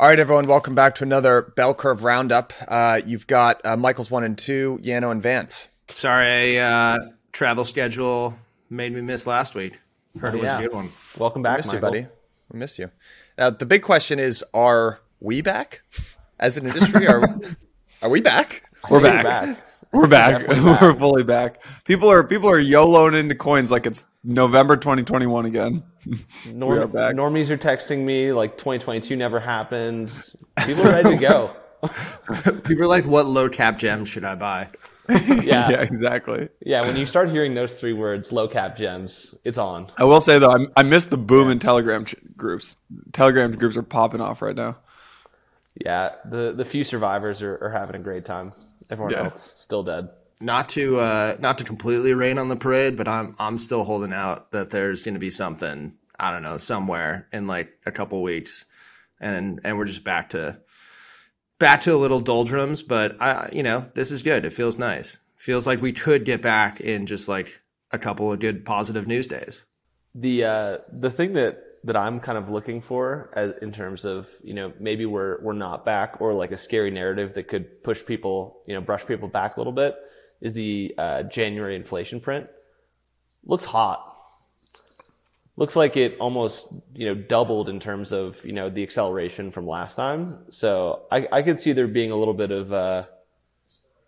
All right, everyone, welcome back to another Bell Curve Roundup. Uh, you've got uh, Michael's one and two, Yano and Vance. Sorry, uh, travel schedule made me miss last week. Heard Oh, it was yeah. a good one. Welcome We back, missed you, buddy. We missed you. Now, the big question is: Are we back as an industry? Are are we back? We're back. We're back. Definitely back. We're fully back. People are people are YOLOing into coins like it's November 2021 again. Norm- We are back. Normies are texting me like 2022 never happened. People are ready to go. People are like, "What low cap gem should I buy?" Yeah. yeah, exactly. Yeah, when you start hearing those three words, low cap gems, it's on. I will say though, I, I missed the boom in Telegram ch- groups. Telegram groups are popping off right now. Yeah, the the few survivors are, are having a great time. Everyone Yeah. else still dead. Not to uh, not to completely rain on the parade, but I'm I'm still holding out that there's going to be something I don't know somewhere in like a couple weeks, and and we're just back to back to a little doldrums. But I you know this is good. It feels nice. Feels like we could get back in just like a couple of good positive news days. The uh, the thing that that I'm kind of looking for as, in terms of you know maybe we're we're not back or like a scary narrative that could push people you know brush people back a little bit is the uh, January inflation print. Looks hot. Looks like it almost you know doubled in terms of you know the acceleration from last time. So I, I could see there being a little bit of uh,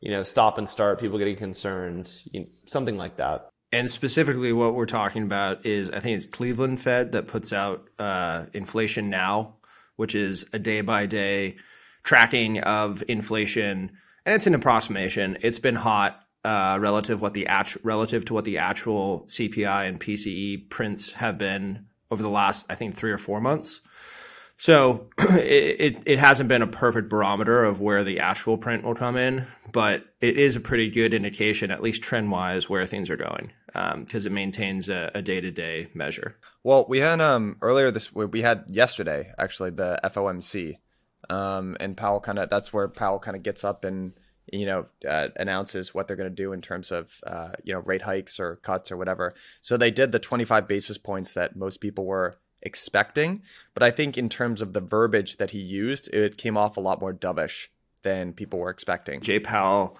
you know stop and start, people getting concerned, you know, something like that. And specifically, what we're talking about is I think it's Cleveland Fed that puts out uh, Inflation Now, which is a day by day tracking of inflation, and it's an approximation. It's been hot uh, relative what the relative to what the actual CPI and PCE prints have been over the last I think three or four months. So it, it, it hasn't been a perfect barometer of where the actual print will come in, but it is a pretty good indication, at least trend wise, where things are going because it maintains a day to day measure. Well, we had um earlier this we had yesterday actually the FOMC, um and Powell kind of that's where Powell kind of gets up and you know uh, announces what they're going to do in terms of uh, you know rate hikes or cuts or whatever. So they did the 25 basis points that most people were expecting, but I think in terms of the verbiage that he used, it came off a lot more dovish than people were expecting. Jay Powell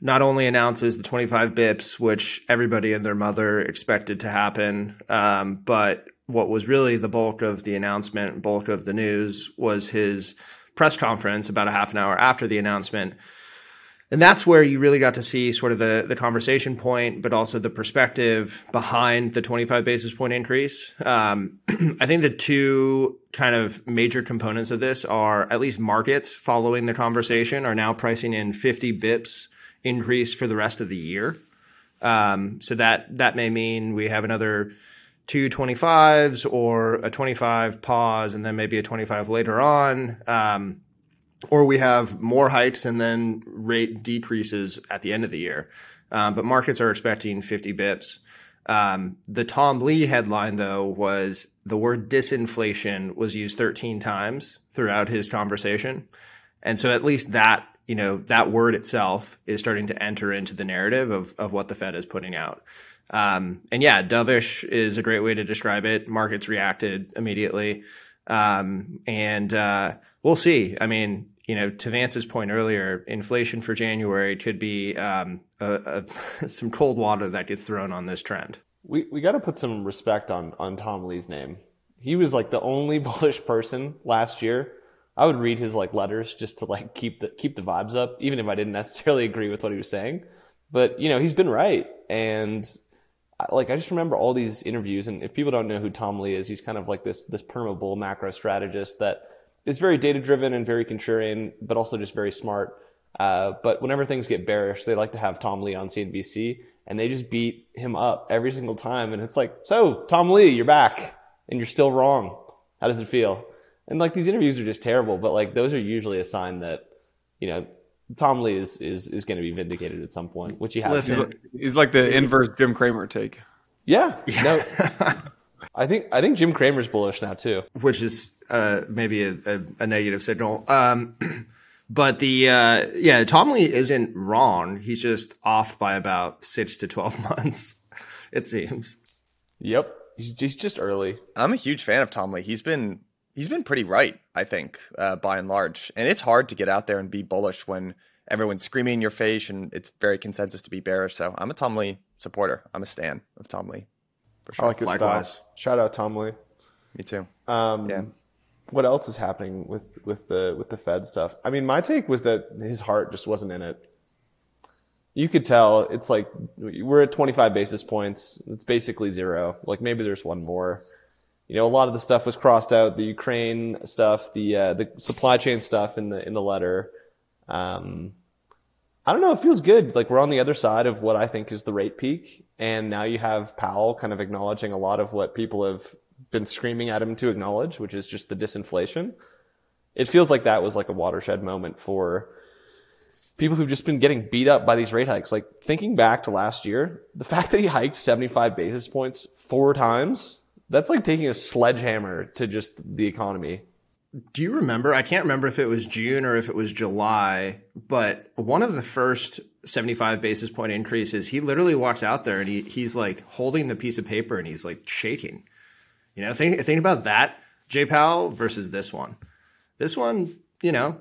not only announces the 25 bips, which everybody and their mother expected to happen, um, but what was really the bulk of the announcement, bulk of the news, was his press conference about a half an hour after the announcement. And that's where you really got to see sort of the, the conversation point, but also the perspective behind the 25 basis point increase. Um, I think the two kind of major components of this are at least markets following the conversation are now pricing in 50 bips increase for the rest of the year. Um, so that that may mean we have another two 25s or a 25 pause and then maybe a 25 later on. Um, or we have more hikes and then rate decreases at the end of the year. Um, but markets are expecting 50 bips. Um, the Tom Lee headline, though, was the word disinflation was used 13 times throughout his conversation. And so at least that, you know, that word itself is starting to enter into the narrative of, of what the Fed is putting out. Um, and yeah, dovish is a great way to describe it. Markets reacted immediately. Um, and uh, we'll see. I mean, you know, to Vance's point earlier, inflation for January could be um, a, a, some cold water that gets thrown on this trend. We we got to put some respect on on Tom Lee's name. He was like the only bullish person last year. I would read his like letters just to like keep the keep the vibes up, even if I didn't necessarily agree with what he was saying. But you know, he's been right, and like I just remember all these interviews. And if people don't know who Tom Lee is, he's kind of like this this permabull macro strategist that is very data driven and very contrarian, but also just very smart. Uh, but whenever things get bearish, they like to have Tom Lee on CNBC, and they just beat him up every single time. And it's like, so Tom Lee, you're back, and you're still wrong. How does it feel? And like these interviews are just terrible, but like those are usually a sign that you know Tom Lee is is is going to be vindicated at some point, which he has. Listen, He's like, the inverse Jim Cramer take. Yeah, no, I think I think Jim Cramer's bullish now too. which is uh, maybe a, a, a negative signal. Um, but the uh, yeah, Tom Lee isn't wrong. He's just off by about six to twelve months. It seems. Yep, he's he's just early. I'm a huge fan of Tom Lee. He's been he's been pretty right, I think, uh, by and large. And it's hard to get out there and be bullish when everyone's screaming in your face and it's very consensus to be bearish. So I'm a Tom Lee supporter. I'm a stan of Tom Lee. For I sure. like his Likewise. style. Shout out Tom Lee. Me too. Um, Yeah. What else is happening with with the with the Fed stuff? I mean, my take was that his heart just wasn't in it. You could tell it's like we're at 25 basis points. It's basically zero. Like maybe there's one more. You know, a lot of the stuff was crossed out. The Ukraine stuff, the uh, the supply chain stuff in the in the letter. Um, I don't know. It feels good. Like we're on the other side of what I think is the rate peak, and now you have Powell kind of acknowledging a lot of what people have been screaming at him to acknowledge, which is just the disinflation. It feels like that was like a watershed moment for people who've just been getting beat up by these rate hikes. Like thinking back to last year, the fact that he hiked 75 basis points four times, that's like taking a sledgehammer to just the economy. Do you remember? I can't remember if it was June or if it was July, but one of the first 75 basis point increases, he literally walks out there and he, he's like holding the piece of paper and he's like shaking. You know, think, think about that, Jay Powell versus this one. This one, you know,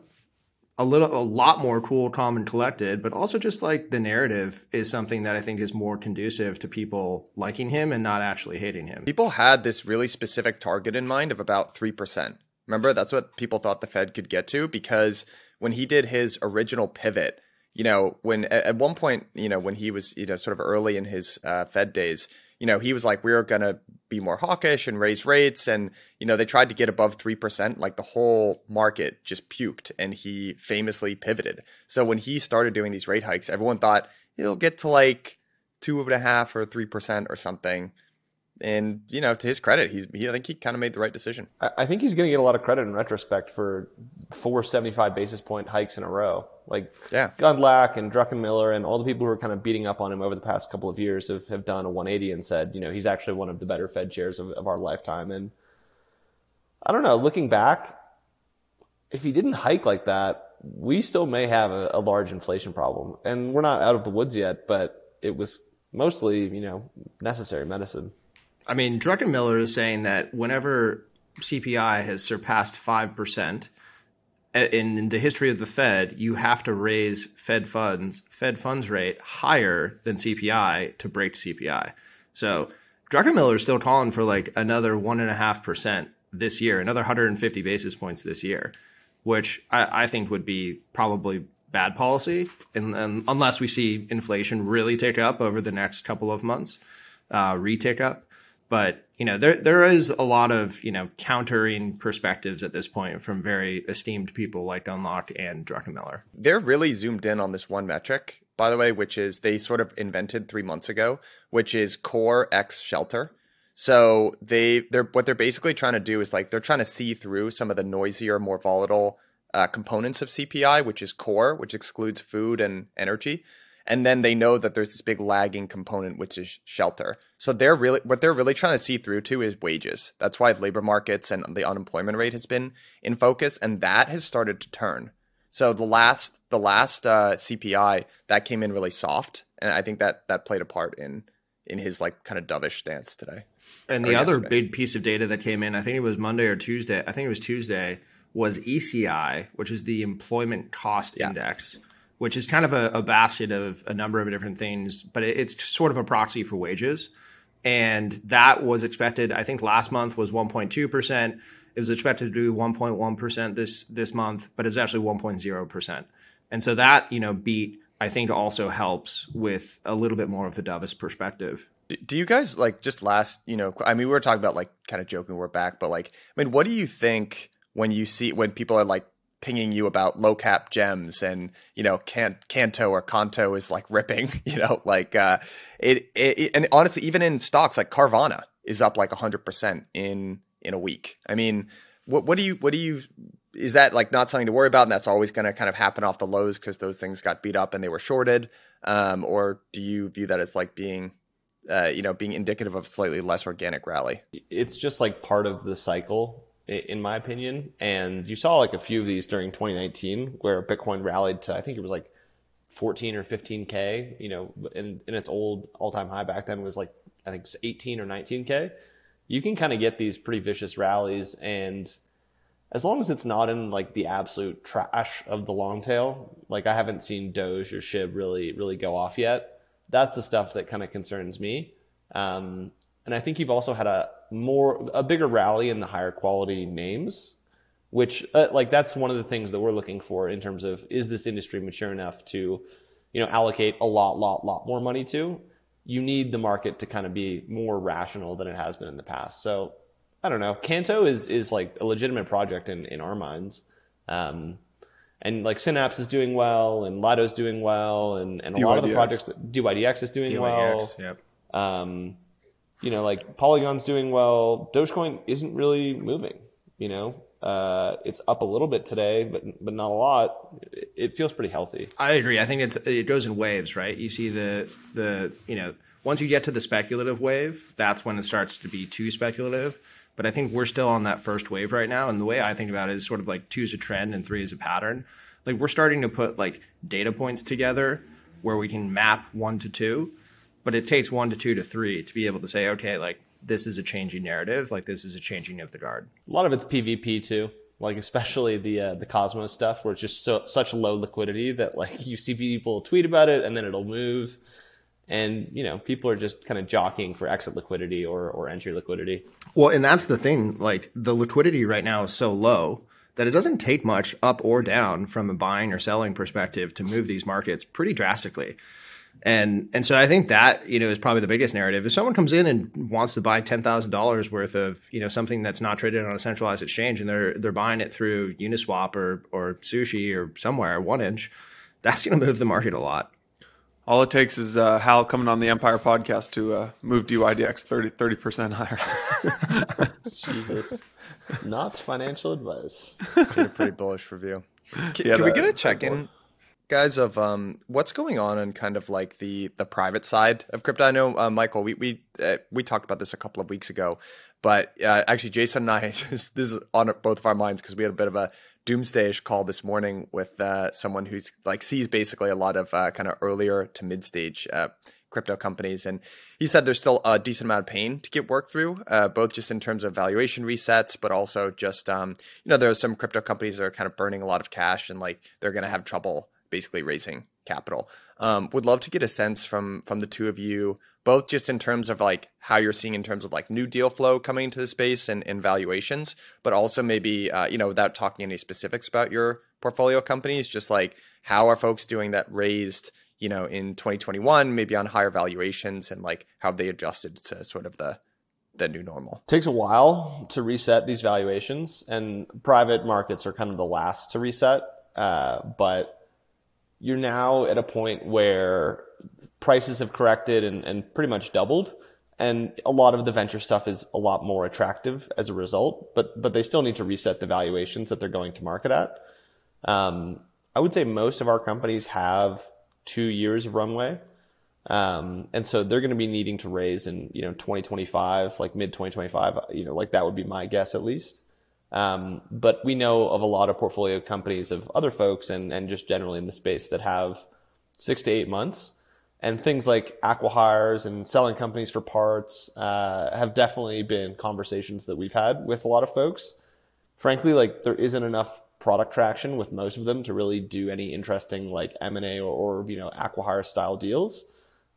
a little, a lot more cool, calm, and collected, but also just like the narrative is something that I think is more conducive to people liking him and not actually hating him. People had this really specific target in mind of about 3%. Remember, that's what people thought the Fed could get to because when he did his original pivot, you know, when at one point, you know, when he was, you know, sort of early in his uh, Fed days, you know, he was like, we're going to be more hawkish and raise rates. And, you know, they tried to get above 3%. Like the whole market just puked and he famously pivoted. So when he started doing these rate hikes, everyone thought he'll get to like two and a half or 3% or something. And, you know, to his credit, he's, he, I think he kind of made the right decision. I think he's going to get a lot of credit in retrospect for four 75 basis point hikes in a row. Like Yeah. Gundlach and Druckenmiller and all the people who are kind of beating up on him over the past couple of years have, have done a 180 and said, you know, he's actually one of the better Fed chairs of, of our lifetime. And I don't know, looking back, if he didn't hike like that, we still may have a, a large inflation problem. And we're not out of the woods yet, but it was mostly, you know, necessary medicine. I mean, Druckenmiller is saying that whenever CPI has surpassed 5% in the history of the Fed, you have to raise Fed funds, Fed funds rate higher than CPI to break CPI. So Druckenmiller is still calling for like another 1.5% this year, another 150 basis points this year, which I, I think would be probably bad policy and, and unless we see inflation really tick up over the next couple of months, uh, re-tick up but you know there there is a lot of you know countering perspectives at this point from very esteemed people like Gundlach and Druckenmiller. They're really zoomed in on this one metric, by the way, which is they sort of invented three months ago, which is core X shelter. So they they're what they're basically trying to do is like they're trying to see through some of the noisier, more volatile uh, components of CPI, which is core, which excludes food and energy. And then they know that there's this big lagging component, which is shelter. So they're really what they're really trying to see through to is wages. That's why labor markets and the unemployment rate has been in focus, and that has started to turn. So the last the last uh, CPI that came in really soft, and I think that that played a part in in his like kind of dovish stance today. And the other big piece of data that came in, I think it was Monday or Tuesday. I think it was Tuesday. Was ECI, which is the Employment Cost Yeah. Index, which is kind of a, a basket of a number of different things, but it, it's sort of a proxy for wages. And that was expected. I think last month was 1.2 percent. It was expected to do 1.1 percent this this month, but it was actually 1.0 percent. And so that you know beat I think also helps with a little bit more of the dovish perspective. Do you guys like just last, you know, I mean, we were talking about like kind of joking we're back, but like, I mean, what do you think when you see when people are like pinging you about low cap gems and you know can Canto or Kanto is like ripping, you know, like uh it, it, it- and honestly even in stocks like Carvana is up like 100% in in a week. I mean, what what do you what do you is that like not something to worry about and that's always going to kind of happen off the lows because those things got beat up and they were shorted? Um, or do you view that as like being uh, you know being indicative of a slightly less organic rally? It's just like part of the cycle in my opinion and you saw like a few of these during 2019 where bitcoin rallied to i think it was like 14 or 15k you know and, and its old all-time high back then was like i think 18 or 19k you can kind of get these pretty vicious rallies and as long as it's not in like the absolute trash of the long tail, like I haven't seen Doge or Shib really really go off yet. That's the stuff that kind of concerns me. Um, and I think you've also had a more a bigger rally in the higher quality names, which uh, like that's one of the things that we're looking for in terms of is this industry mature enough to, you know, allocate a lot, lot, lot more money to. You need the market to kind of be more rational than it has been in the past. So I don't know. Canto is is like a legitimate project in in our minds. Um, and like Synapse is doing well, and Lido's doing well, and, and a lot of the projects that DYDX is doing DYDX, well. Yep. Um, you know, like Polygon's doing well. Dogecoin isn't really moving. You know, uh, it's up a little bit today, but but not a lot. It, it feels pretty healthy. I agree. I think it's it goes in waves, right? You see the the you know once you get to the speculative wave, that's when it starts to be too speculative. But I think we're still on that first wave right now. And the way I think about it is sort of like two is a trend and three is a pattern. Like we're starting to put like data points together where we can map one to two, but it takes one to two to three to be able to say, okay, like this is a changing narrative, like this is a changing of the guard. A lot of it's PvP too, like especially the uh, the Cosmos stuff, where it's just so such low liquidity that like you see people tweet about it and then it'll move, and you know people are just kind of jockeying for exit liquidity or or entry liquidity. Well, and that's the thing. Like the liquidity right now is so low that it doesn't take much up or down from a buying or selling perspective to move these markets pretty drastically. And and so I think that you know is probably the biggest narrative. If someone comes in and wants to buy ten thousand dollars worth of you know something that's not traded on a centralized exchange and they're they're buying it through Uniswap or or Sushi or somewhere 1inch, that's going to move the market a lot. All it takes is uh, Hal coming on the Empire podcast to uh, move DYDX 30 percent higher. Jesus, not financial advice. a pretty bullish review. Can, Yeah, can we get a check in, guys, of um, what's going on in kind of like the the private side of crypto? I know, uh, Michael, we we uh, we talked about this a couple of weeks ago, but uh, actually, Jason and I, this, is on both of our minds because we had a bit of a doomsdayish call this morning with uh, someone who's like sees basically a lot of uh, kind of earlier to mid stage uh, crypto companies, and he said there's still a decent amount of pain to get worked through, uh, both just in terms of valuation resets, but also just um, you know there are some crypto companies that are kind of burning a lot of cash and like they're going to have trouble basically raising capital. Um, would love to get a sense from from the two of you, both just in terms of like how you're seeing in terms of like new deal flow coming into the space and, and valuations, but also maybe uh, you know without talking any specifics about your portfolio companies, just like how are folks doing that raised you know in 2021, maybe on higher valuations, and like how have they adjusted to sort of the the new normal. takes a while to reset these valuations, and private markets are kind of the last to reset. Uh, but you're now at a point where prices have corrected and, and pretty much doubled. And a lot of the venture stuff is a lot more attractive as a result, but but they still need to reset the valuations that they're going to market at. Um, I would say most of our companies have two years of runway. Um, and so they're going to be needing to raise in, you know, 2025, like mid 2025, you know, like that would be my guess at least. Um, but we know of a lot of portfolio companies of other folks and, and just generally in the space that have six to eight months. And things like acquihires and selling companies for parts uh, have definitely been conversations that we've had with a lot of folks. Frankly, like there isn't enough product traction with most of them to really do any interesting like M&A or, or you know acquihire style deals.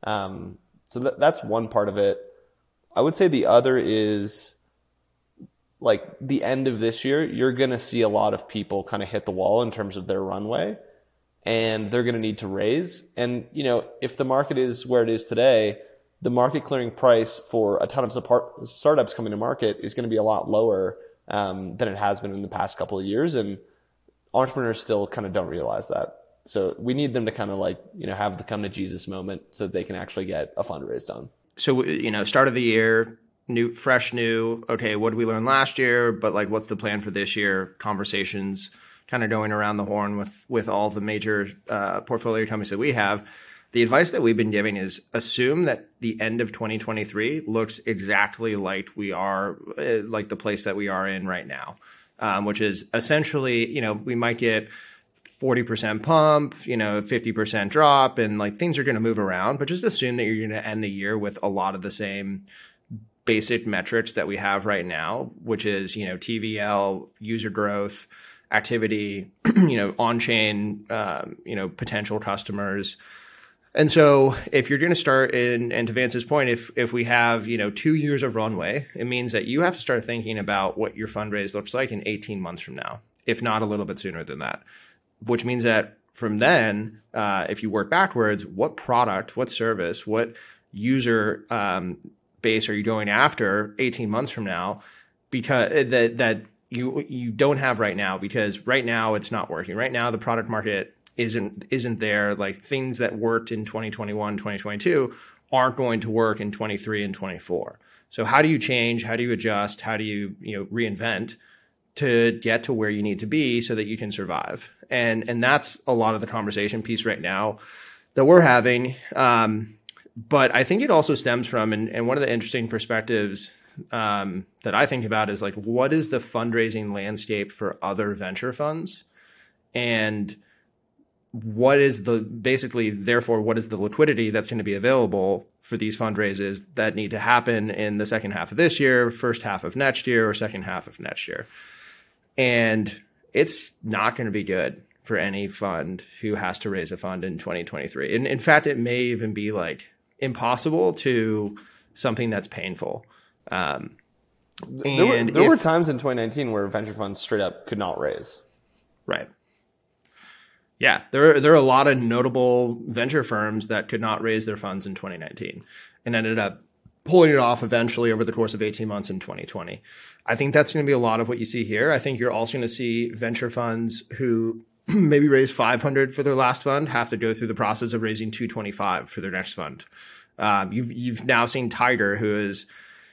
Um, so that, that's one part of it. I would say the other is like the end of this year, you're going to see a lot of people kind of hit the wall in terms of their runway and they're going to need to raise. And, you know, if the market is where it is today, the market clearing price for a ton of support, startups coming to market is going to be a lot lower um, than it has been in the past couple of years. And entrepreneurs still kind of don't realize that. So we need them to kind of like, you know, have the come to Jesus moment so that they can actually get a fundraise done. So you know, start of the year, new, fresh, new. Okay, what did we learn last year? But like, what's the plan for this year? Conversations kind of going around the horn with with all the major uh, portfolio companies that we have. The advice that we've been giving is assume that the end of 2023 looks exactly like we are, uh, like the place that we are in right now, um, which is essentially, you know, we might get 40% pump, you know, 50% drop, and like things are going to move around, but just assume that you're going to end the year with a lot of the same basic metrics that we have right now, which is, you know, TVL, user growth, activity, you know, on chain, um, you know, potential customers. And so if you're going to start in, and to Vance's point, if, if we have, you know, two years of runway, it means that you have to start thinking about what your fundraise looks like in 18 months from now, if not a little bit sooner than that which means that from then, uh, if you work backwards, what product, what service, what user um, base are you going after 18 months from now? Because uh, that that you you don't have right now because right now it's not working. Right now the product market isn't isn't there. Like things that worked in 2021, 2022 aren't going to work in 23 and 24. So how do you change? How do you adjust? How do you you know reinvent to get to where you need to be so that you can survive? and and that's a lot of the conversation piece right now that we're having. Um, but I think it also stems from, and, and one of the interesting perspectives um, that I think about is like, what is the fundraising landscape for other venture funds, and what is the basically therefore what is the liquidity that's going to be available for these fundraisers that need to happen in the second half of this year, first half of next year, or second half of next year, and it's not going to be good for any fund who has to raise a fund in 2023. And in fact, it may even be like impossible to something that's painful. Um, there, were, there if, were, times in 2019 where venture funds straight up could not raise. Right. Yeah, there there are a lot of notable venture firms that could not raise their funds in 2019 and ended up pulling it off eventually over the course of 18 months in 2020. I think that's going to be a lot of what you see here. I think you're also going to see venture funds who maybe raise 500 for their last fund have to go through the process of raising 225 for their next fund. Um, you've you've now seen Tiger who is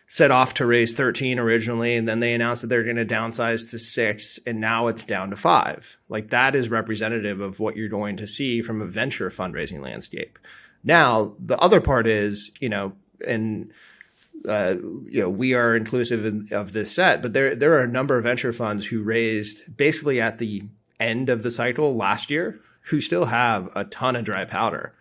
set off to raise 13 originally and then they announced that they're going to downsize to 6 and now it's down to 5. Like that is representative of what you're going to see from a venture fundraising landscape. Now, the other part is, you know, and uh, you know, we are inclusive of this set, but there there are a number of venture funds who raised basically at the end of the cycle last year who still have a ton of dry powder.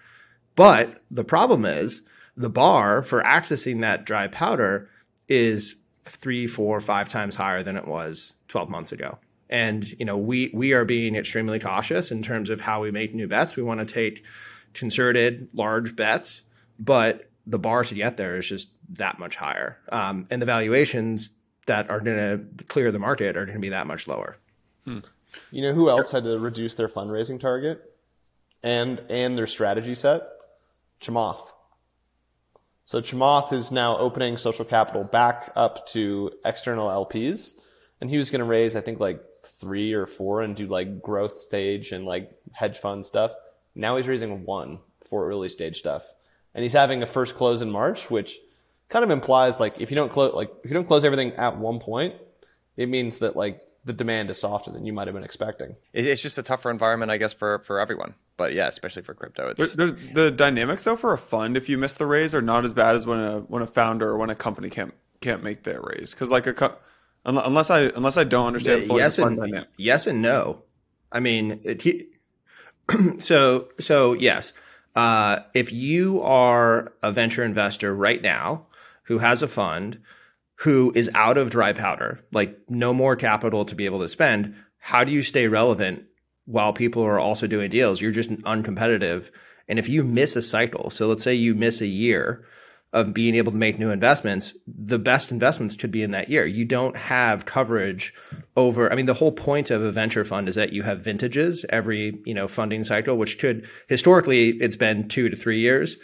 But the problem is the bar for accessing that dry powder is three, four, five times higher than it was 12 months ago. And you know, we we are being extremely cautious in terms of how we make new bets. We want to take concerted large bets, but the bar to get there is just that much higher. Um, and the valuations that are going to clear the market are going to be that much lower. Hmm. You know who else had to reduce their fundraising target and and their strategy set? Chamath. So Chamath is now opening social capital back up to external LPs, and he was going to raise I think like three or four and do like growth stage and like hedge fund stuff. Now he's raising one for early stage stuff and he's having a first close in March, which kind of implies like if you don't close like if you don't close everything at one point, it means that like the demand is softer than you might have been expecting. It's just a tougher environment, I guess, for for everyone. But yeah, especially for crypto, it's there's, the dynamics though for a fund if you miss the raise are not as bad as when a when a founder or when a company can't can't make their raise because like a co- unless I unless I don't understand fully yes and dynamic. yes and no. I mean, it, so so yes uh, if you are a venture investor right now who has a fund who is out of dry powder, like no more capital to be able to spend, how do you stay relevant while people are also doing deals? You're just uncompetitive. And if you miss a cycle, so let's say you miss a year of being able to make new investments, the best investments could be in that year. You don't have coverage over, I mean, the whole point of a venture fund is that you have vintages every, you know, funding cycle, which could historically it's been two to three years.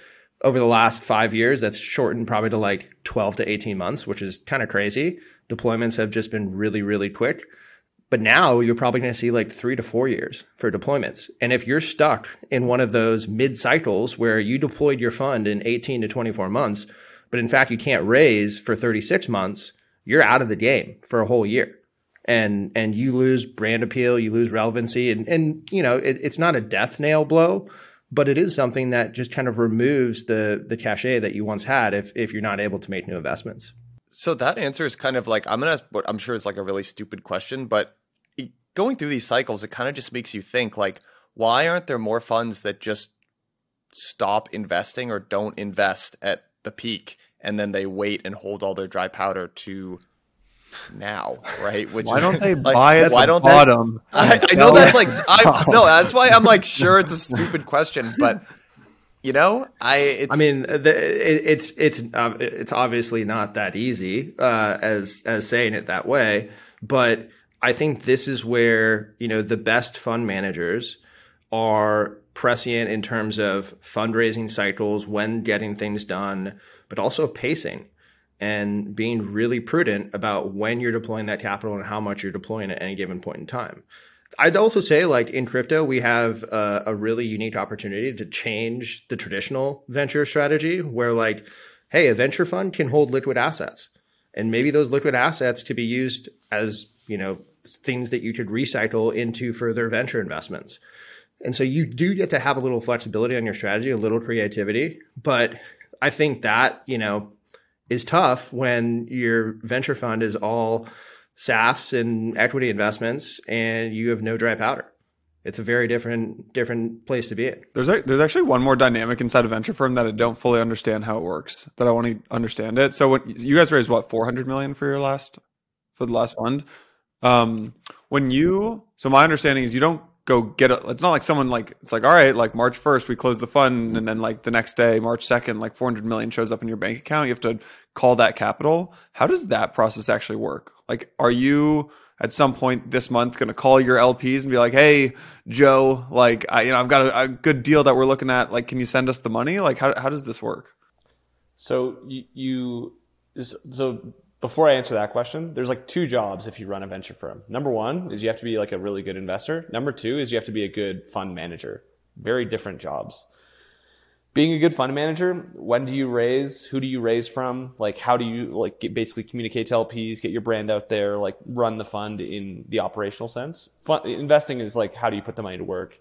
Over the last five years, that's shortened probably to like 12 to 18 months, which is kind of crazy. Deployments have just been really, really quick. But now you're probably going to see like three to four years for deployments. And if you're stuck in one of those mid cycles where you deployed your fund in 18 to 24 months, but in fact you can't raise for 36 months, you're out of the game for a whole year. And and you lose brand appeal, you lose relevancy, and and you know it, it's not a death nail blow, but it is something that just kind of removes the the cachet that you once had if if you're not able to make new investments. So that answer is kind of like I'm gonna. What I'm sure is like a really stupid question, but going through these cycles, it kind of just makes you think like, why aren't there more funds that just stop investing or don't invest at the peak and then they wait and hold all their dry powder to now, right? Which why don't they like, buy it? Why don't bottom? They, I, I, know that's like I no, that's why I'm like sure it's a stupid question, but you know, I I mean, the, it, it's it's uh, it's obviously not that easy uh, as as saying it that way, but I think this is where you know the best fund managers are prescient in terms of fundraising cycles, when getting things done, but also pacing and being really prudent about when you're deploying that capital and how much you're deploying at any given point in time. I'd also say, like in crypto, we have a, a really unique opportunity to change the traditional venture strategy where, like, hey, a venture fund can hold liquid assets. And maybe those liquid assets could be used as, you know, things that you could recycle into further venture investments. And so you do get to have a little flexibility on your strategy, a little creativity. But I think that, you know, is tough when your venture fund is all SAFs and equity investments and you have no dry powder. It's a very different different place to be in. There's a, there's actually one more dynamic inside a venture firm that I don't fully understand how it works. That I want to understand it. So when you guys raised what 400 million for your last for the last fund, um, when you so my understanding is you don't go get it. It's not like someone like it's like all right, like March first we close the fund, and then like the next day, March second, like four hundred million shows up in your bank account. You have to call that capital. How does that process actually work? Like, are you at some point this month going to call your LPs and be like, "Hey, Joe, like, I, you know, I've got a, a, good deal that we're looking at. Like, can you send us the money? Like, how how does this work?" So you, you so before I answer that question, there's like two jobs if you run a venture firm. Number one is you have to be like a really good investor. Number two is you have to be a good fund manager. Very different jobs. Being a good fund manager, when do you raise? Who do you raise from? Like, how do you like get, basically communicate to LPs, get your brand out there, like run the fund in the operational sense? Fun, investing is like, how do you put the money to work?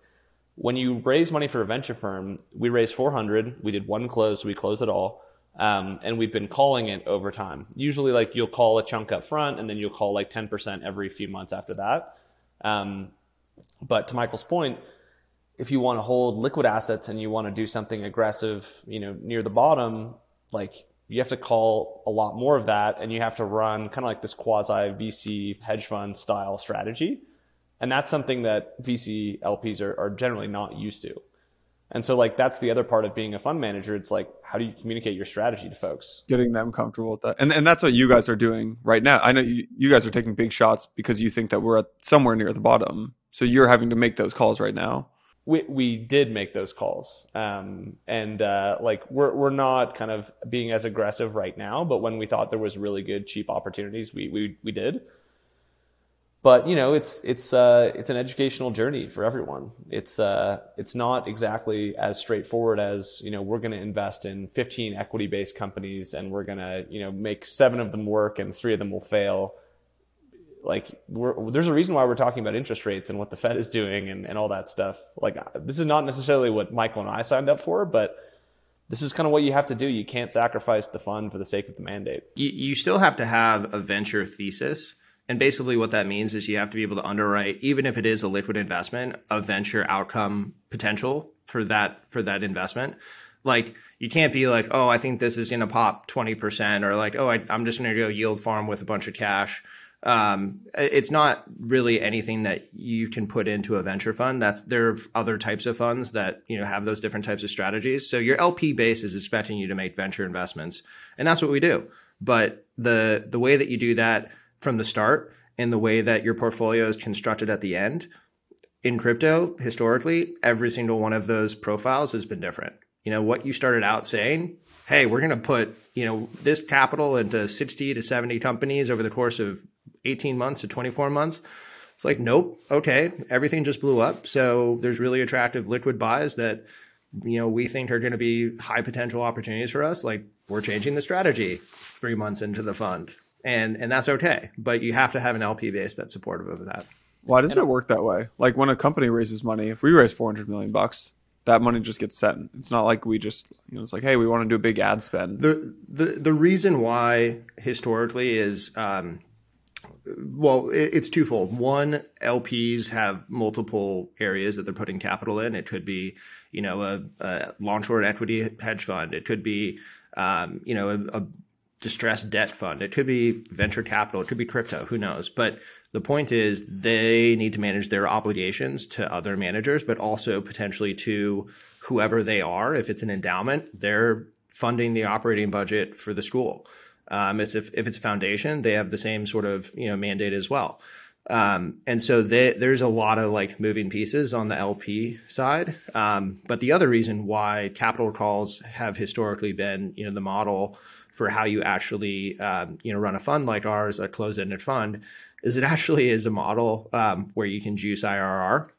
When you raise money for a venture firm, we raised 400. We did one close, so we closed it all um, and we've been calling it over time. Usually, like you'll call a chunk up front, and then you'll call like 10% every few months after that. Um, but to Michael's point, if you want to hold liquid assets and you want to do something aggressive, you know, near the bottom, like you have to call a lot more of that, and you have to run kind of like this quasi VC hedge fund style strategy, and that's something that VC LPs are, are generally not used to. And so like that's the other part of being a fund manager. It's like how do you communicate your strategy to folks? Getting them comfortable with that. And and that's what you guys are doing right now. I know you, you guys are taking big shots because you think that we're at somewhere near the bottom. So you're having to make those calls right now. We we did make those calls. Um and uh like we're we're not kind of being as aggressive right now, but when we thought there was really good cheap opportunities, we we we did but you know it's it's uh, it's an educational journey for everyone. It's uh, it's not exactly as straightforward as you know we're going to invest in 15 equity based companies and we're going to you know make seven of them work and three of them will fail. Like there's a reason why we're talking about interest rates and what the Fed is doing and, and all that stuff. Like this is not necessarily what Michael and I signed up for, but this is kind of what you have to do. You can't sacrifice the fund for the sake of the mandate. You, you still have to have a venture thesis and basically, what that means is you have to be able to underwrite, even if it is a liquid investment, a venture outcome potential for that for that investment. Like you can't be like, oh, I think this is going to pop twenty percent, or like, oh, I, am just going to go yield farm with a bunch of cash. Um, it's not really anything that you can put into a venture fund. That's there are other types of funds that you know have those different types of strategies. So your LP base is expecting you to make venture investments, and that's what we do. But the the way that you do that from the start and the way that your portfolio is constructed at the end. In crypto, historically, every single one of those profiles has been different. You know, what you started out saying, hey, we're going to put, you know, this capital into 60 to 70 companies over the course of 18 months to 24 months. It's like, nope, okay, everything just blew up. So there's really attractive liquid buys that you know we think are going to be high potential opportunities for us, like we're changing the strategy three months into the fund, and and that's okay. But you have to have an LP base that's supportive of that. Why does it work that way? Like when a company raises money, if we raise 400 million bucks, that money just gets sent. It's not like we just, you know, it's like, hey, we want to do a big ad spend. The the the reason why historically is um, well, it, it's twofold. One, LPs have multiple areas that they're putting capital in. It could be, you know, a, a long short equity hedge fund. It could be, um, you know, a, a distressed debt fund. It could be venture capital. It could be crypto. Who knows? But the point is, they need to manage their obligations to other managers, but also potentially to whoever they are. If it's an endowment, they're funding the operating budget for the school. Um, it's if, if it's a foundation, they have the same sort of you know mandate as well. Um, and so they, there's a lot of like moving pieces on the LP side. Um, but the other reason why capital calls have historically been you know the model for how you actually um, you know run a fund like ours, a closed-ended fund, is it actually is a model um, where you can juice IRR.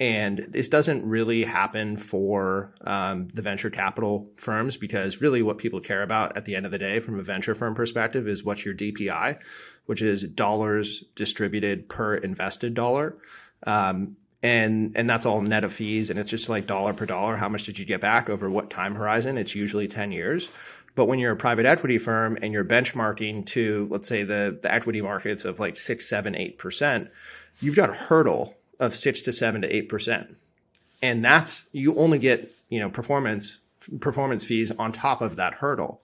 And this doesn't really happen for um, the venture capital firms because really what people care about at the end of the day from a venture firm perspective is what's your DPI, which is dollars distributed per invested dollar. Um, and and that's all net of fees and it's just like dollar per dollar how much did you get back over what time horizon it's usually 10 years but when you're a private equity firm and you're benchmarking to, let's say, the, the equity markets of like six, seven, eight percent, you've got a hurdle of six to seven to eight percent. And that's you only get, you know, performance performance fees on top of that hurdle.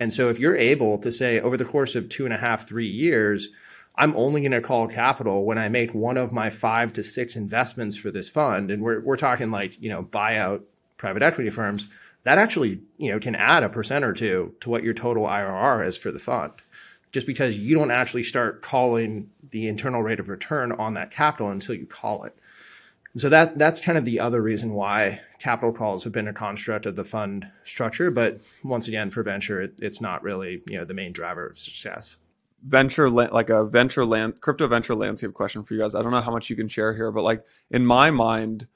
And so if you're able to say over the course of two and a half, three years, I'm only going to call capital when I make one of my five to six investments for this fund. And we're, we're talking like, you know, buyout private equity firms that actually you know can add a percent or two to what your total IRR is for the fund just because you don't actually start calling the internal rate of return on that capital until you call it. so that that's kind of the other reason why capital calls have been a construct of the fund structure. But once again, for venture, it, it's not really you know the main driver of success. Venture like a venture land crypto venture landscape question for you guys. I don't know how much you can share here, but like in my mind,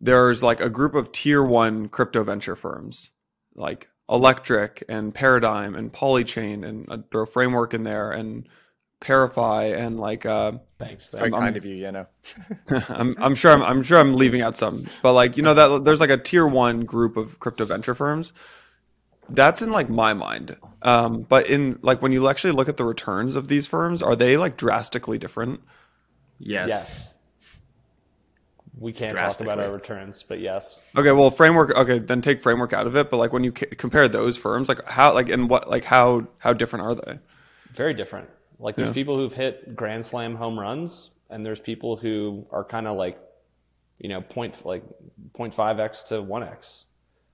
there's like a group of tier one crypto venture firms like Electric and Paradigm and Polychain and I'd throw Framework in there and ParaFi and like uh thanks. Very kind of you you know. I'm, I'm sure I'm, I'm sure I'm leaving out some but like you know that there's like a tier one group of crypto venture firms. That's in like my mind. Um but in like when you actually look at the returns of these firms are they like drastically different? Yes. Yes we can't talk about our returns, but yes. Okay, well, framework. Okay, then take framework out of it. But like when you c- compare those firms, like how, like and what, like how, how different are they? Very different. Like there's yeah. people who've hit grand slam home runs, and there's people who are kind of like, you know, point like 0.5 x to one x.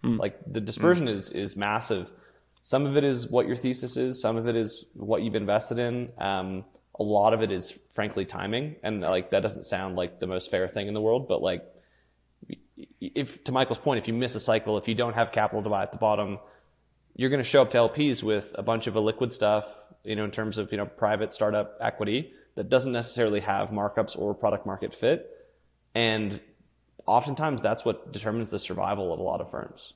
Mm. Like the dispersion mm. is is massive. Some of it is what your thesis is. Some of it is what you've invested in. Um, a lot of it is frankly timing. And like that doesn't sound like the most fair thing in the world but like if to michael's point if you miss a cycle if you don't have capital to buy at the bottom you're going to show up to lps with a bunch of illiquid stuff you know in terms of you know private startup equity that doesn't necessarily have markups or product market fit. And oftentimes that's what determines the survival of a lot of firms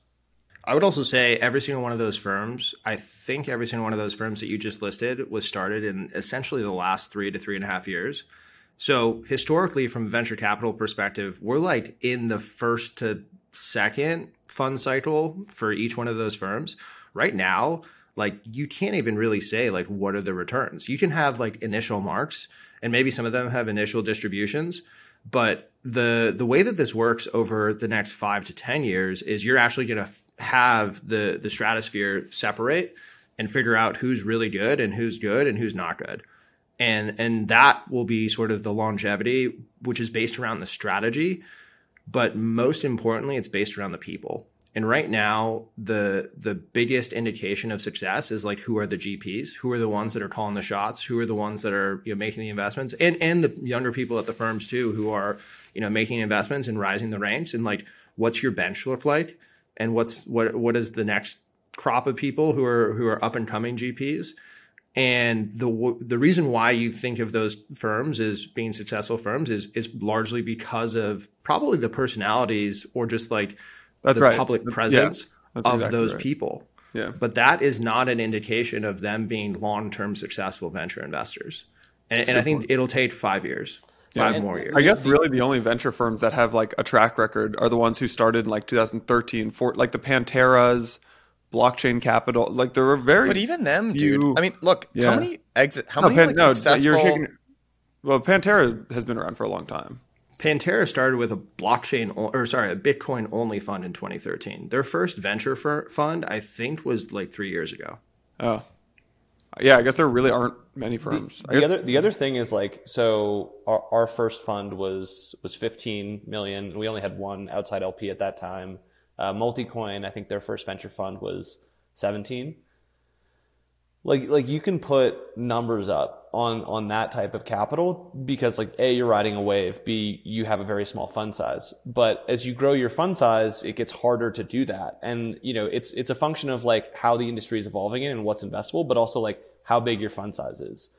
I would also say every single one of those firms, I think every single one of those firms that you just listed was started in essentially the last three to three and a half years. So historically, from a venture capital perspective, we're like in the first to second fund cycle for each one of those firms. Right now, like you can't even really say like what are the returns. You can have like initial marks, and maybe some of them have initial distributions, but the the way that this works over the next five to ten years is you're actually going to have the the stratosphere separate and figure out who's really good and who's good and who's not good. And and that will be sort of the longevity which is based around the strategy but most importantly it's based around the people. And right now the the biggest indication of success is like who are the gps who are the ones that are calling the shots? Who are the ones that are you know making the investments? And and the younger people at the firms too who are you know making investments and rising the ranks. And like what's your bench look like and what's what what is the next crop of people who are who are up and coming GPs. And the the reason why you think of those firms as being successful firms is is largely because of probably the personalities or just like That's the right. public presence that's of exactly those right. people. Yeah. But that is not an indication of them being long term successful venture investors. And, and I think it'll take five years, five and- more years. I guess really the only venture firms that have like a track record are the ones who started in like 2013, for like the Panteras, Blockchain Capital. Like there were very. But even them, few- dude. I mean, look, Yeah. how many exit? How no, many Pan- like, no, successful? you're taking, well, Pantera has been around for a long time. Pantera started with a blockchain or sorry, a Bitcoin only fund in 2013. Their first venture fir- fund, I think, was like three years ago. Oh, yeah. I guess there really aren't many firms. I the other the other thing is like so our, our first fund was was 15 million. And we only had one outside lp at that time. Uh, multicoin i think their first venture fund was 17 like like you can put numbers up on on that type of capital because like a you're riding a wave. B you have a very small fund size. But as you grow your fund size it gets harder to do that. And you know it's it's a function of like how the industry is evolving and what's investable but also like how big your fund size is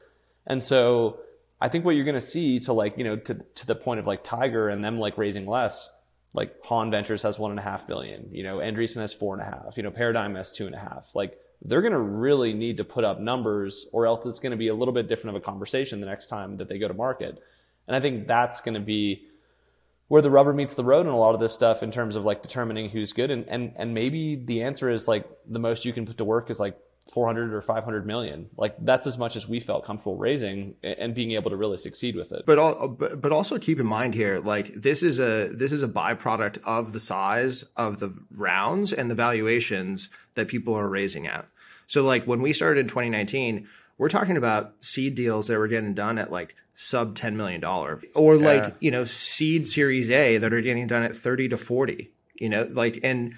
and so I think what you're going to see to like, you know, to, to the point of like Tiger and them like raising less, like Haun Ventures has one and a half billion, you know, Andreessen has four and a half, you know, Paradigm has two and a half. Like they're going to really need to put up numbers or else it's going to be a little bit different of a conversation the next time that they go to market. And I think that's going to be where the rubber meets the road in a lot of this stuff in terms of like determining who's good. And, and, and maybe the answer is like the most you can put to work is like 400 or 500 million. Like that's as much as we felt comfortable raising and being able to really succeed with it. But all, but, but also keep in mind here, like this is a this is a byproduct of the size of the rounds and the valuations that people are raising at. So like when we started in 2019, we're talking about seed deals that were getting done at like sub 10 million dollar or like Yeah. you know seed series A that are getting done at 30 to 40. You know, like and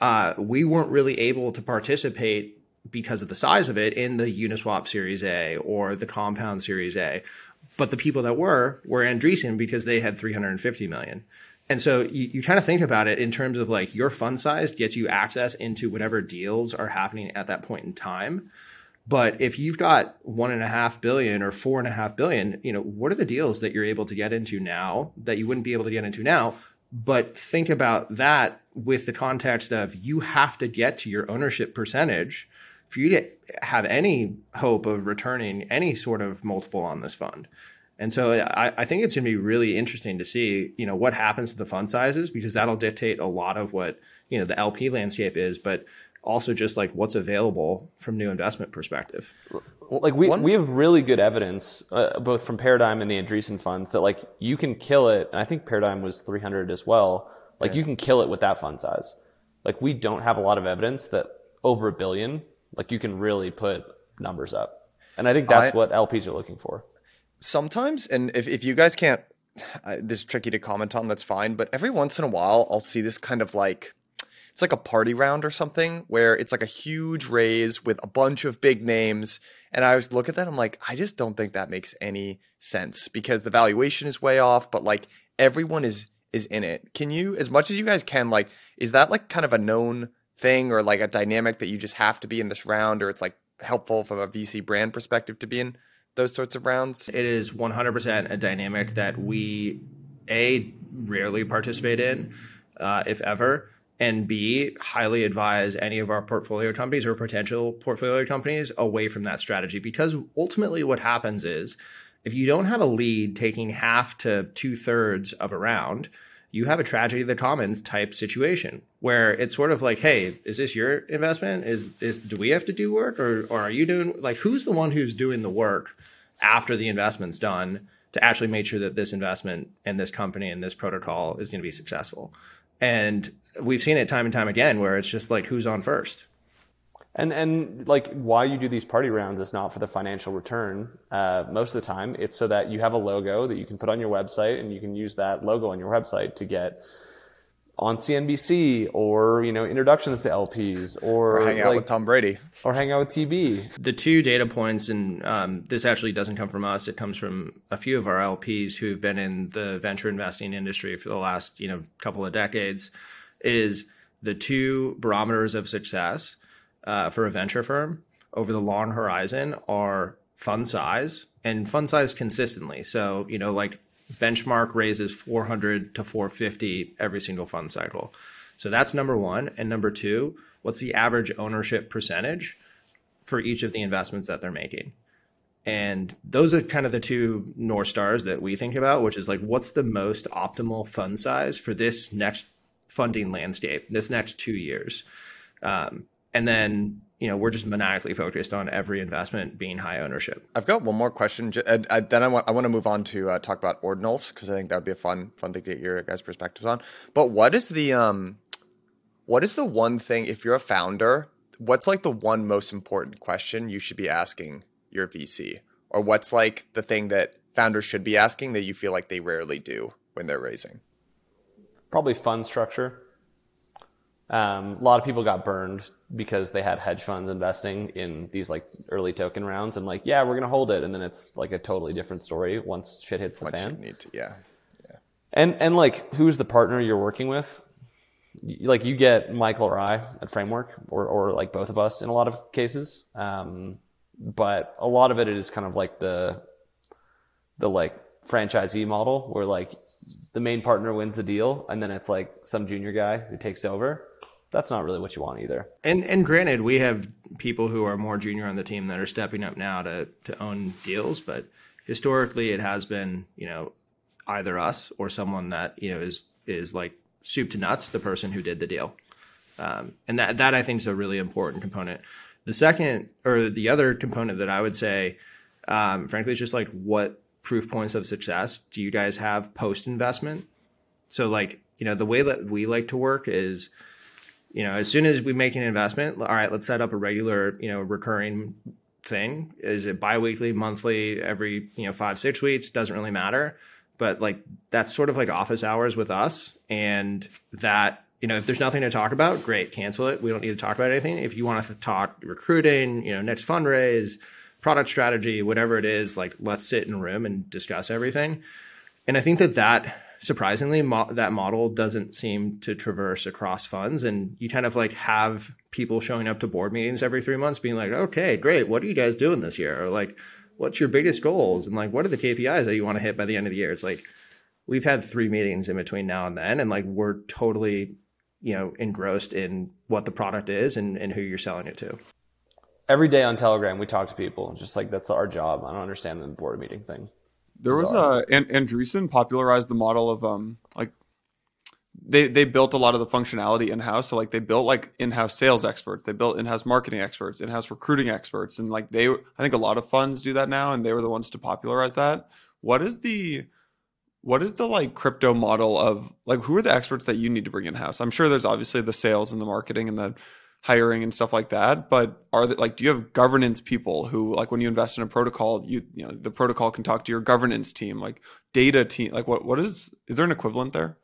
uh, we weren't really able to participate because of the size of it in the Uniswap Series A or the Compound Series A. But the people that were were Andreessen because they had 350 million. And so you, you kind of think about it in terms of like your fund size gets you access into whatever deals are happening at that point in time. But if you've got one and a half billion or four and a half billion, you know, what are the deals that you're able to get into now that you wouldn't be able to get into now? But think about that with the context of you have to get to your ownership percentage for you to have any hope of returning any sort of multiple on this fund. And so I, I think it's going to be really interesting to see, you know, what happens to the fund sizes because that'll dictate a lot of what, you know, the LP landscape is, but also just like what's available from new investment perspective. like we, One- we have really good evidence, uh, both from Paradigm and the Andreessen funds, that like you can kill it. And I think Paradigm was 300 as well. Like you can kill it with that fund size. Like we don't have a lot of evidence that over a billion, like you can really put numbers up. And I think that's I- what LPs are looking for. sometimes, and if, if you guys can't, uh, this is tricky to comment on, that's fine. But every once in a while, I'll see this kind of like, it's like a party round or something where it's like a huge raise with a bunch of big names. And I always look at that, I'm like, I just don't think that makes any sense because the valuation is way off, but like everyone is is in it. Can you, as much as you guys can, like, is that like kind of a known thing or like a dynamic that you just have to be in this round, or it's like helpful from a VC brand perspective to be in those sorts of rounds? It is 100% a dynamic that we, A, rarely participate in, uh, if ever, and B, highly advise any of our portfolio companies or potential portfolio companies away from that strategy. Because ultimately, what happens is if you don't have a lead taking half to two thirds of a round, you have a tragedy of the commons type situation where it's sort of like, hey, is this your investment? Is is do we have to do work or or are you doing like who's the one who's doing the work after the investment's done to actually make sure that this investment and this company and this protocol is going to be successful? And we've seen it time and time again where it's just like who's on first. And and like why you do these party rounds is not for the financial return. Uh, most of the time, it's so that you have a logo that you can put on your website, and you can use that logo on your website to get on CNBC or you know introductions to LPs or, Or hang out like, with Tom Brady. or hang out with TB. the two data points, and um, this actually doesn't come from us. It comes from a few of our LPs who've been in the venture investing industry for the last you know couple of decades. Is the two barometers of success uh, for a venture firm over the long horizon are fund size and fund size consistently. So you know like benchmark raises 400 to 450 every single fund cycle. So that's number one. And number two, what's the average ownership percentage for each of the investments that they're making? And those are kind of the two North Stars that we think about, which is like, what's the most optimal fund size for this next funding landscape, this next two years? Um, and then, you know, we're just maniacally focused on every investment being high ownership. I've got one more question. And then I want, I want to move on to uh, talk about ordinals because I think that would be a fun, fun thing to get your guys' perspectives on. But what is the, um, what is the one thing, if you're a founder, what's like the one most important question you should be asking your VC? Or what's like the thing that founders should be asking that you feel like they rarely do when they're raising? Probably fund structure. Um, a lot of people got burned because they had hedge funds investing in these like early token rounds and like, yeah, we're gonna hold it, and then it's like a totally different story once shit hits the Once fan. you need to, yeah. And and like, who's the partner you're working with? Like you get Michael or I at Framework, or or like both of us in a lot of cases. Um, but a lot of it is kind of like the the like franchisee model, where like the main partner wins the deal, and then it's like some junior guy who takes over. That's not really what you want either. And and granted, we have people who are more junior on the team that are stepping up now to to own deals, but historically it has been, you know, either us or someone that, you know, is is like soup to nuts, the person who did the deal. Um, and that that I think is a really important component. The second or the other component that I would say, um, frankly, is just like what proof points of success do you guys have post investment? So like, you know, the way that we like to work is you know, as soon as we make an investment, all right, let's set up a regular, you know, recurring thing. Is it biweekly, monthly, every, you know, five, six weeks? Doesn't really matter. But like that's sort of like office hours with us. And that, you know, if there's nothing to talk about, great, cancel it. We don't need to talk about anything. If you want to talk recruiting, you know, next fundraise, product strategy, whatever it is, like let's sit in a room and discuss everything. And I think that that surprisingly mo- that model doesn't seem to traverse across funds and you kind of like have people showing up to board meetings every 3 months being like okay great what are you guys doing this year or like what's your biggest goals and like what are the KPIs that you want to hit by the end of the year it's like we've had 3 meetings in between now and then and like we're totally you know engrossed in what the product is and, and who you're selling it to Every day on Telegram, we talk to people. Just like that's our job. I don't understand the board meeting thing. There was a and Andreessen popularized the model of um like they they built a lot of the functionality in house. So like they built like in house sales experts, they built in house marketing experts, in house recruiting experts, and like they I think a lot of funds do that now, and they were the ones to popularize that. What is the what is the like crypto model of like who are the experts that you need to bring in house? I'm sure there's obviously the sales and the marketing and the hiring and stuff like that but are there like do you have governance people who like when you invest in a protocol you you know the protocol can talk to your governance team like data team like what what is is there an equivalent there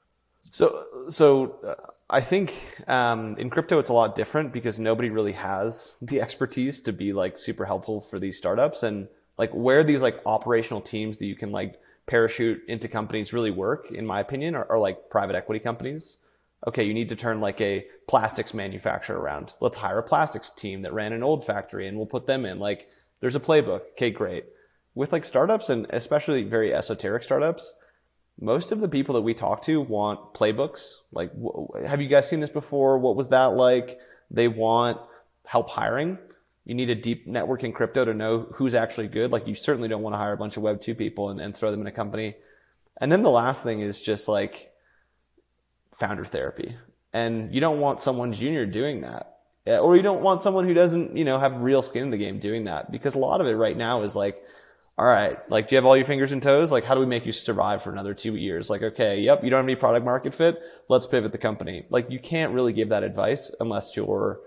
So, so uh, I think um, in crypto it's a lot different because nobody really has the expertise to be like super helpful for these startups, and like where these like operational teams that you can like parachute into companies really work, in my opinion, are, are like private equity companies. Okay, you need to turn like a plastics manufacturer around. Let's hire a plastics team that ran an old factory, and we'll put them in. Like, there's a playbook. Okay, great. With like startups and especially very esoteric startups, most of the people that we talk to want playbooks. Like, have you guys seen this before? What was that like? They want help hiring. You need a deep network in crypto to know who's actually good. Like, you certainly don't want to hire a bunch of Web 2 people and, and throw them in a company. And then the last thing is just like founder therapy. And you don't want someone junior doing that. Or you don't want someone who doesn't, you know, have real skin in the game doing that because a lot of it right now is like, all right, like, do you have all your fingers and toes? Like, how do we make you survive for another two years? Like, okay, yep, you don't have any product market fit. Let's pivot the company. Like, you can't really give that advice unless you're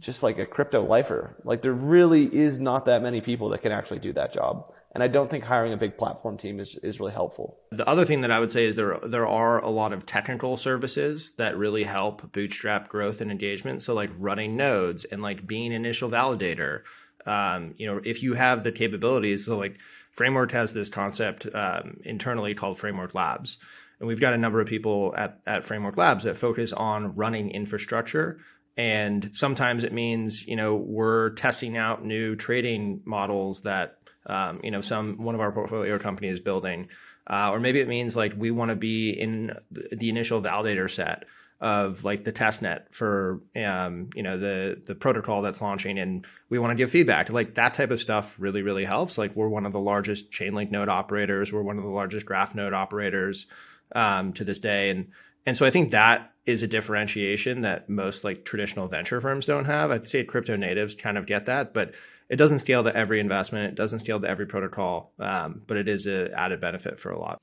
just like a crypto lifer. Like, there really is not that many people that can actually do that job. And I don't think hiring a big platform team is, is really helpful. The other thing that I would say is there there are a lot of technical services that really help bootstrap growth and engagement. So like running nodes and like being initial validator. Um, you know, if you have the capabilities, so like Framework has this concept um, internally called Framework Labs, and we've got a number of people at at Framework Labs that focus on running infrastructure. And sometimes it means you know we're testing out new trading models that um, you know, some one of our portfolio companies is building, uh, or maybe it means like we want to be in the, the initial validator set of like the test net for um, you know the the protocol that's launching and we want to give feedback. Like that type of stuff really really helps. Like we're one of the largest chainlink node operators. We're one of the largest graph node operators um, to this day. And and so i think that is a differentiation that most like traditional venture firms don't have. I'd say crypto natives kind of get that but it doesn't scale to every investment it doesn't scale to every protocol um, but it is an added benefit for a lot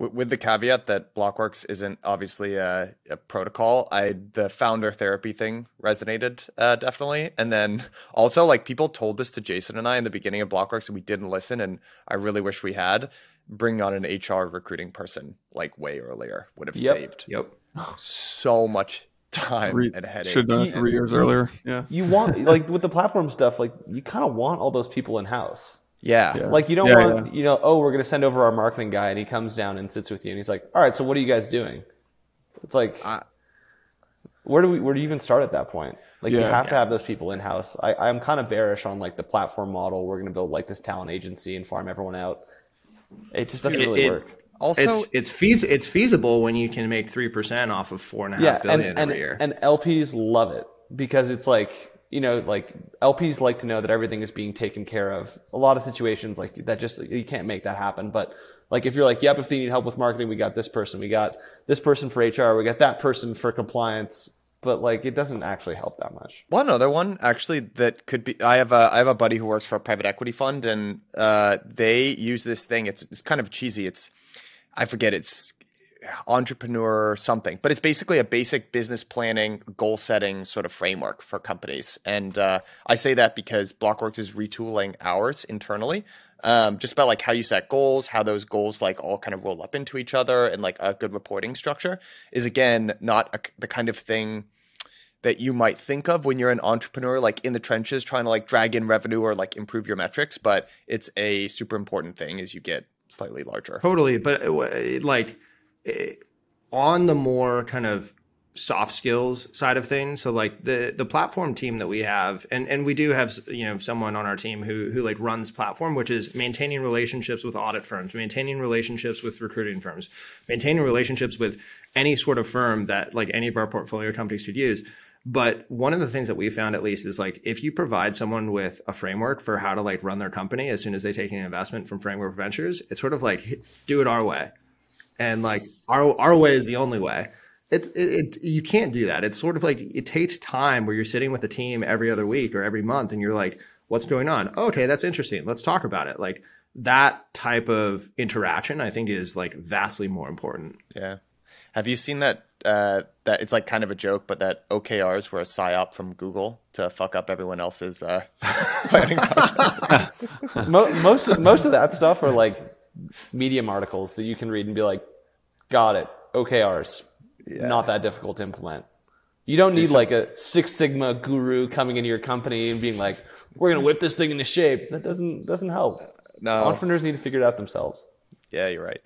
with the caveat that Blockworks isn't obviously a, a, protocol, I the founder therapy thing resonated uh, definitely, and then also like people told this to Jason and I in the beginning of Blockworks, and we didn't listen, and I really wish we had. Bring on an HR recruiting person like way earlier would have yep. saved yep so much time three, and headache. Should have done three years earlier. Yeah, you want like with the platform stuff, like you kind of want all those people in house. Yeah. yeah. Like you don't yeah, want, yeah. you know, oh, we're going to send over our marketing guy and he comes down and sits with you and he's like, all right, so what are you guys doing? It's like, uh, where do we, where do you even start at that point? Like you have to have those people in house. I, I'm kind of bearish on like the platform model. We're going to build like this talent agency and farm everyone out. It just doesn't really it, work. Also, it's it's, feas- it's feasible when you can make three percent off of four and a half yeah, billion and, every and, year. And LPs love it because it's like you know, like LPs like to know that everything is being taken care of. A lot of situations like that just you can't make that happen. But like if you're like, yep, if they need help with marketing, we got this person, we got this person for HR, we got that person for compliance. But like it doesn't actually help that much. One other one actually that could be I have a I have a buddy who works for a private equity fund and uh, they use this thing. It's it's kind of cheesy. It's I forget it's entrepreneur something but it's basically a basic business planning goal setting sort of framework for companies. And uh, i say that because blockworks is retooling ours internally um, just about like how you set goals how those goals like all kind of roll up into each other and like a good reporting structure is again not a, the kind of thing that you might think of when you're an entrepreneur like in the trenches trying to like drag in revenue or like improve your metrics but it's a super important thing as you get slightly larger. Totally but uh, like on the more kind of soft skills side of things so like the the platform team that we have and and we do have you know someone on our team who who like runs platform which is maintaining relationships with audit firms maintaining relationships with recruiting firms maintaining relationships with any sort of firm that like any of our portfolio companies could use but one of the things that we found at least is like if you provide someone with a framework for how to like run their company as soon as they take an investment from framework ventures it's sort of like do it our way and like our our way is the only way. It's it, it, you can't do that. It's sort of like it takes time where you're sitting with a team every other week or every month, and you're like, "What's going on? Okay, that's interesting. Let's talk about it." Like that type of interaction, I think, is like vastly more important. Yeah. Have you seen that? Uh, that it's like kind of a joke, but that OKRs were a psyop from Google to fuck up everyone else's uh, planning process. most of, most of that stuff are like Medium articles that you can read and be like, got it. OKRs, yeah. not that difficult to implement. You don't need like a Six Sigma guru coming into your company and being like, "We're gonna whip this thing into shape." That doesn't doesn't help. No, entrepreneurs need to figure it out themselves. Yeah, you're right.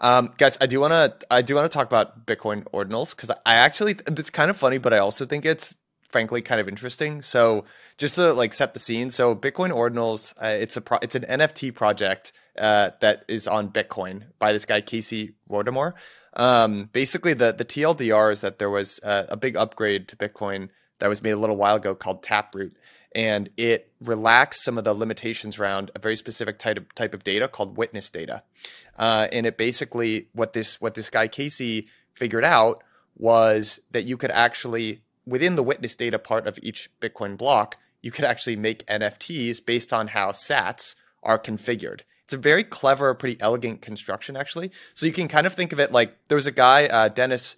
Um, guys, I do want to I do want to talk about Bitcoin ordinals because I actually it's kind of funny, but I also think it's frankly kind of interesting. So just to like set the scene, so Bitcoin ordinals, uh, it's a pro- it's an NFT project uh, that is on Bitcoin by this guy Casey Rodarmor. Um, basically, the the TLDR is that there was a, a big upgrade to Bitcoin that was made a little while ago called Taproot, and it relaxed some of the limitations around a very specific type of type of data called witness data. Uh, and it basically what this what this guy Casey figured out was that you could actually within the witness data part of each Bitcoin block, you could actually make NFTs based on how sats are configured. It's a very clever, pretty elegant construction, actually. So you can kind of think of it like there was a guy, uh, Dennis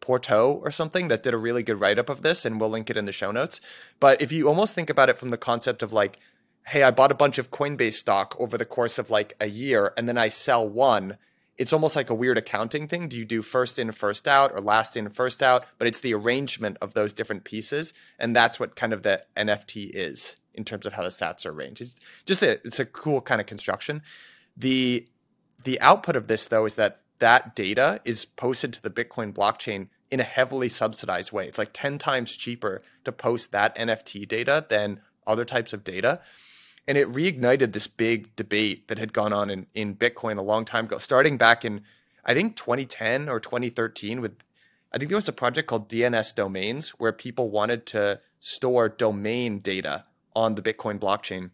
Pourteaux or something, that did a really good write up of this, and we'll link it in the show notes. But if you almost think about it from the concept of like, hey, I bought a bunch of Coinbase stock over the course of like a year, and then I sell one, it's almost like a weird accounting thing. Do you do first in, first out, or last in, first out? But it's the arrangement of those different pieces, and that's what kind of the NFT is in terms of how the sats are arranged. It's just a, it's a cool kind of construction. The the output of this though is that that data is posted to the Bitcoin blockchain in a heavily subsidized way. It's like 10 times cheaper to post that NFT data than other types of data. And it reignited this big debate that had gone on in, in Bitcoin a long time ago, starting back in, I think, 2010 or 2013 with I think there was a project called DNS Domains where people wanted to store domain data on the Bitcoin blockchain.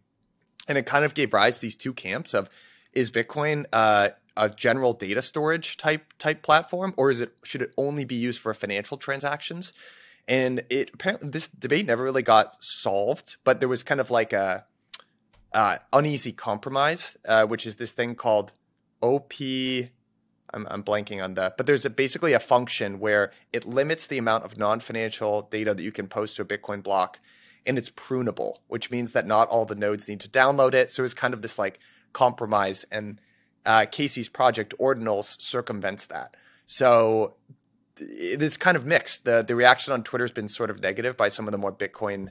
And it kind of gave rise to these two camps of is Bitcoin uh, a general data storage type type platform, or is it should it only be used for financial transactions? And it apparently this debate never really got solved, but there was kind of like a uh, uneasy compromise, uh, which is this thing called OP. I'm, I'm blanking on that, but there's a, basically a function where it limits the amount of non-financial data that you can post to a Bitcoin block, and it's prunable, which means that not all the nodes need to download it. So it's kind of this like compromise, and uh, Casey's project Ordinals circumvents that. So it's kind of mixed. the The reaction on Twitter has been sort of negative by some of the more Bitcoin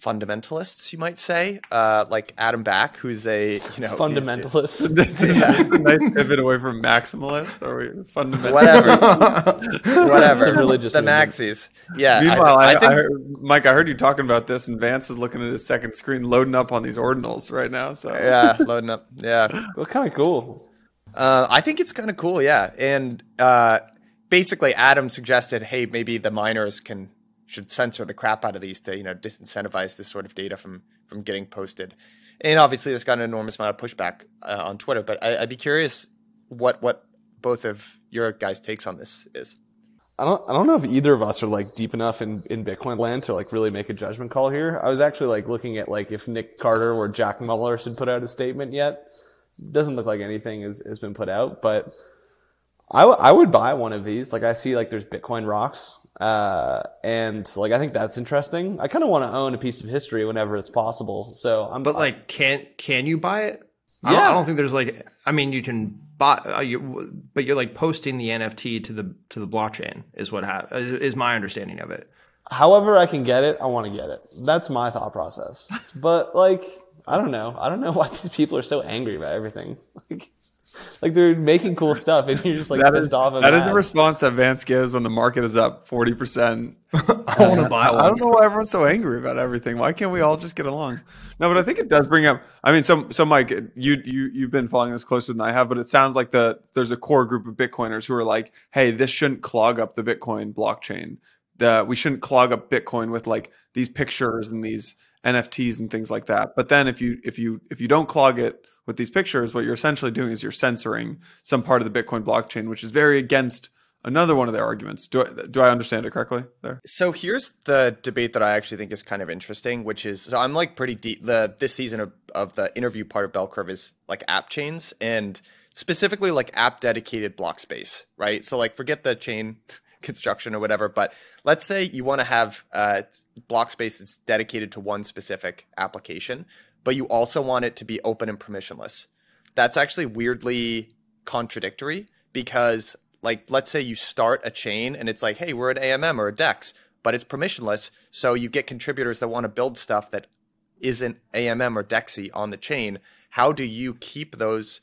fundamentalists, you might say, uh, like Adam Back, who's a you know fundamentalist. yeah. nice pivot away from maximalist or fundamentalist. Whatever, whatever. It's a religious the movement. maxis. Yeah. Meanwhile, I, I, think, I heard, Mike, I heard you talking about this, and Vance is looking at his second screen, loading up on these ordinals right now. So yeah, loading up. Yeah, That's kind of cool. uh, I think it's kind of cool. Yeah, and uh, basically, Adam suggested, hey, maybe the miners can should censor the crap out of these to you know disincentivize this sort of data from from getting posted. And obviously, this got an enormous amount of pushback uh, on Twitter. But I, I'd be curious what what both of your guys' takes on this is. I don't I don't know if either of us are like deep enough in, in Bitcoin land to like really make a judgment call here. I was actually like looking at like if Nick Carter or Jack Muller should put out a statement yet. Doesn't look like anything has, has been put out, but I, w- I would buy one of these. Like I see like there's Bitcoin rocks. Uh, and like I think that's interesting. I kind of want to own a piece of history whenever it's possible. So I'm But like, can can you buy it? I, Yeah. don't, I don't think there's like. I mean, you can buy, uh, you, but you're like posting the NFT to the to the blockchain is what hap- is my understanding of it. however I can get it, I want to get it. That's my thought process. But like, I don't know. I don't know why these people are so angry about everything. Like, like they're making cool stuff, and you're just like that pissed is off. and that is the response that Vance gives when the market is up forty percent. I want to uh, buy one. I don't know why everyone's so angry about everything. Why can't we all just get along? No, but I think it does bring up. I mean, so so Mike, you you you've been following this closer than I have, but it sounds like the there's a core group of Bitcoiners who are like, hey, this shouldn't clog up the Bitcoin blockchain. The we shouldn't clog up Bitcoin with like these pictures and these NFTs and things like that. But then if you if you if you don't clog it with these pictures, what you're essentially doing is you're censoring some part of the Bitcoin blockchain, which is very against another one of their arguments. Do I, do I understand it correctly there? So here's the debate that I actually think is kind of interesting, which is so I'm like pretty deep. The this season of, of the interview part of Bell Curve is like app chains and specifically like app dedicated block space, right? So like forget the chain construction or whatever, but let's say you want to have a block space that's dedicated to one specific application, but you also want it to be open and permissionless. That's actually weirdly contradictory because like let's say you start a chain and it's like hey we're an amm or a dex but it's permissionless so you get contributors that want to build stuff that isn't amm or dexy on the chain. How do you keep those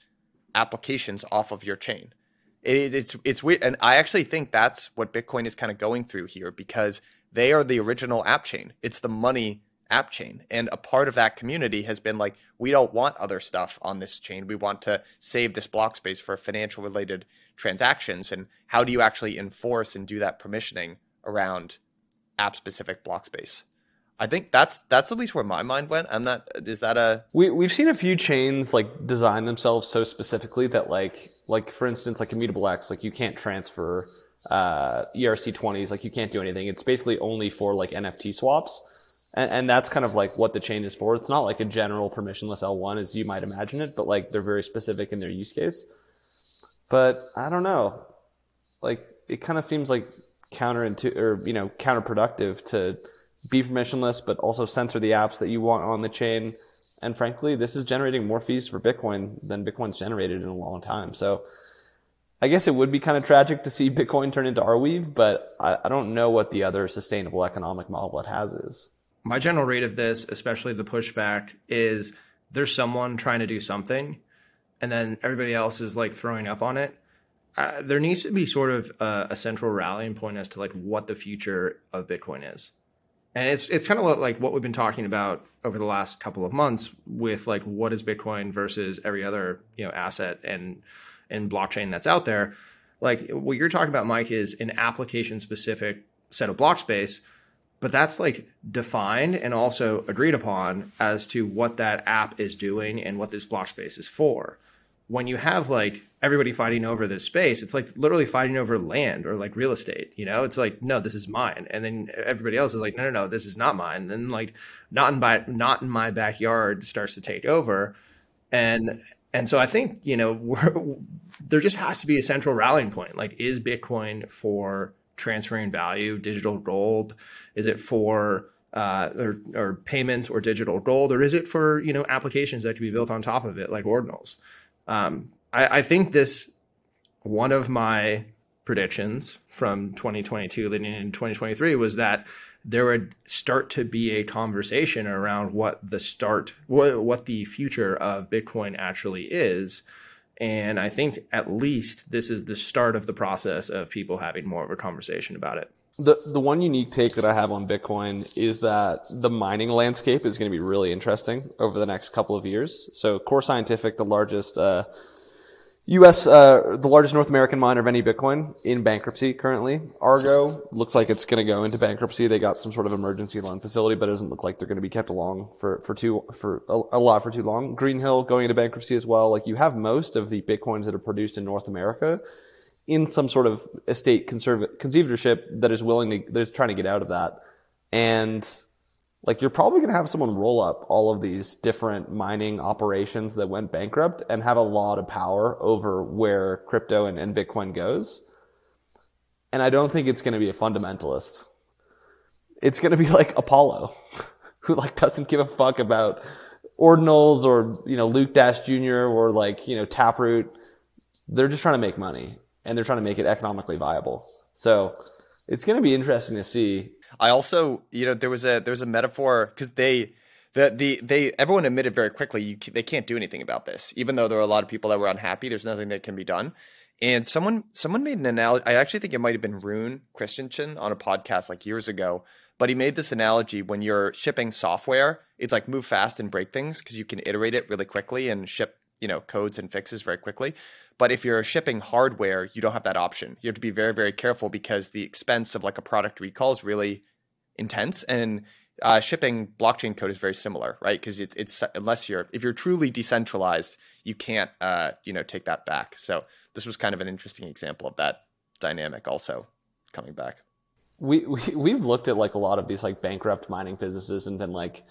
applications off of your chain? It, it's it's weird and i actually think that's what bitcoin is kind of going through here because they are the original app chain. It's the money app chain. And a part of that community has been like we don't want other stuff on this chain. We want to save this block space for financial related transactions. And how do you actually enforce and do that permissioning around app specific block space? I think that's that's at least where my mind went. I'm not is that a We we've seen a few chains like design themselves so specifically that like like for instance like Immutable X like you can't transfer uh, ERC20s like you can't do anything. It's basically only for like NFT swaps, and, and that's kind of like what the chain is for. It's not like a general permissionless L1 as you might imagine it, but like they're very specific in their use case. But I don't know, like it kind of seems like counterintu or you know counterproductive to be permissionless, but also censor the apps that you want on the chain. And frankly, this is generating more fees for Bitcoin than Bitcoin's generated in a long time. So I guess it would be kind of tragic to see Bitcoin turn into Arweave, but I, I don't know what the other sustainable economic model it has is. My general rate of this, especially the pushback, is there's someone trying to do something, and then everybody else is like throwing up on it. Uh, there needs to be sort of a, a central rallying point as to like what the future of Bitcoin is, and it's it's kind of like what we've been talking about over the last couple of months with like what is Bitcoin versus every other you know asset and and blockchain that's out there. Like what you're talking about, Mike, is an application specific set of block space, but that's like defined and also agreed upon as to what that app is doing and what this block space is for. When you have like everybody fighting over this space, it's like literally fighting over land or like real estate. You know, it's like no, this is mine, and then everybody else is like no, no, no, this is not mine. And then like not in not in my backyard starts to take over, and and so I think you know there just has to be a central rallying point. Like, is Bitcoin for transferring value, digital gold? Is it for uh, or, or payments or digital gold, or is it for you know applications that can be built on top of it, like ordinals? Um, I, I think this one of my predictions from 2022 leading into 2023 was that there would start to be a conversation around what the start what, what the future of bitcoin actually is and i think at least this is the start of the process of people having more of a conversation about it the the one unique take that I have on Bitcoin is that the mining landscape is going to be really interesting over the next couple of years. So Core Scientific, the largest uh, U.S. Uh, the largest North American miner of any Bitcoin in bankruptcy currently. Argo looks like it's going to go into bankruptcy. They got some sort of emergency loan facility, but it doesn't look like they're going to be kept along for for too for a, a lot for too long. Greenidge going into bankruptcy as well. Like you have most of the Bitcoins that are produced in North America in some sort of estate conserv- conservatorship that is willing to that is trying to get out of that, and like you're probably going to have someone roll up all of these different mining operations that went bankrupt and have a lot of power over where crypto and, and Bitcoin goes. And I don't think it's going to be a fundamentalist. It's going to be like Apollo, who like doesn't give a fuck about ordinals or, you know, Luke Dash Jr. or like, you know, Taproot. They're just trying to make money and they're trying to make it economically viable. So it's going to be interesting to see I also, you know, there was a there was a metaphor because they the the they everyone admitted very quickly you they can't do anything about this, even though there were a lot of people that were unhappy. There's nothing that can be done. And someone someone made an analogy. I actually think it might have been Rune Christensen on a podcast like years ago. But he made this analogy when you're shipping software, it's like move fast and break things because you can iterate it really quickly and ship you know codes and fixes very quickly. But if you're shipping hardware, you don't have that option. You have to be very, very careful because the expense of like a product recall is really intense. And uh, shipping blockchain code is very similar, right? Because it, it's unless you're if you're truly decentralized, you can't uh, you know take that back. So this was kind of an interesting example of that dynamic also coming back. We, we we've looked at like a lot of these like bankrupt mining businesses and been like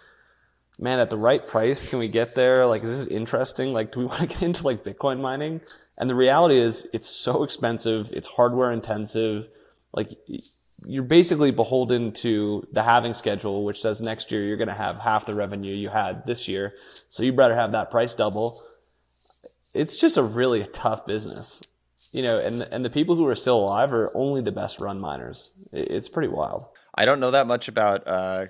man, at the right price, can we get there? Like, is this interesting? Like, do we want to get into like Bitcoin mining? And the reality is it's so expensive. It's hardware intensive. Like you're basically beholden to the halving schedule, which says next year you're going to have half the revenue you had this year. So you better have that price double. It's just a really tough business, you know, and, and the people who are still alive are only the best run miners. It's pretty wild. I don't know that much about, uh,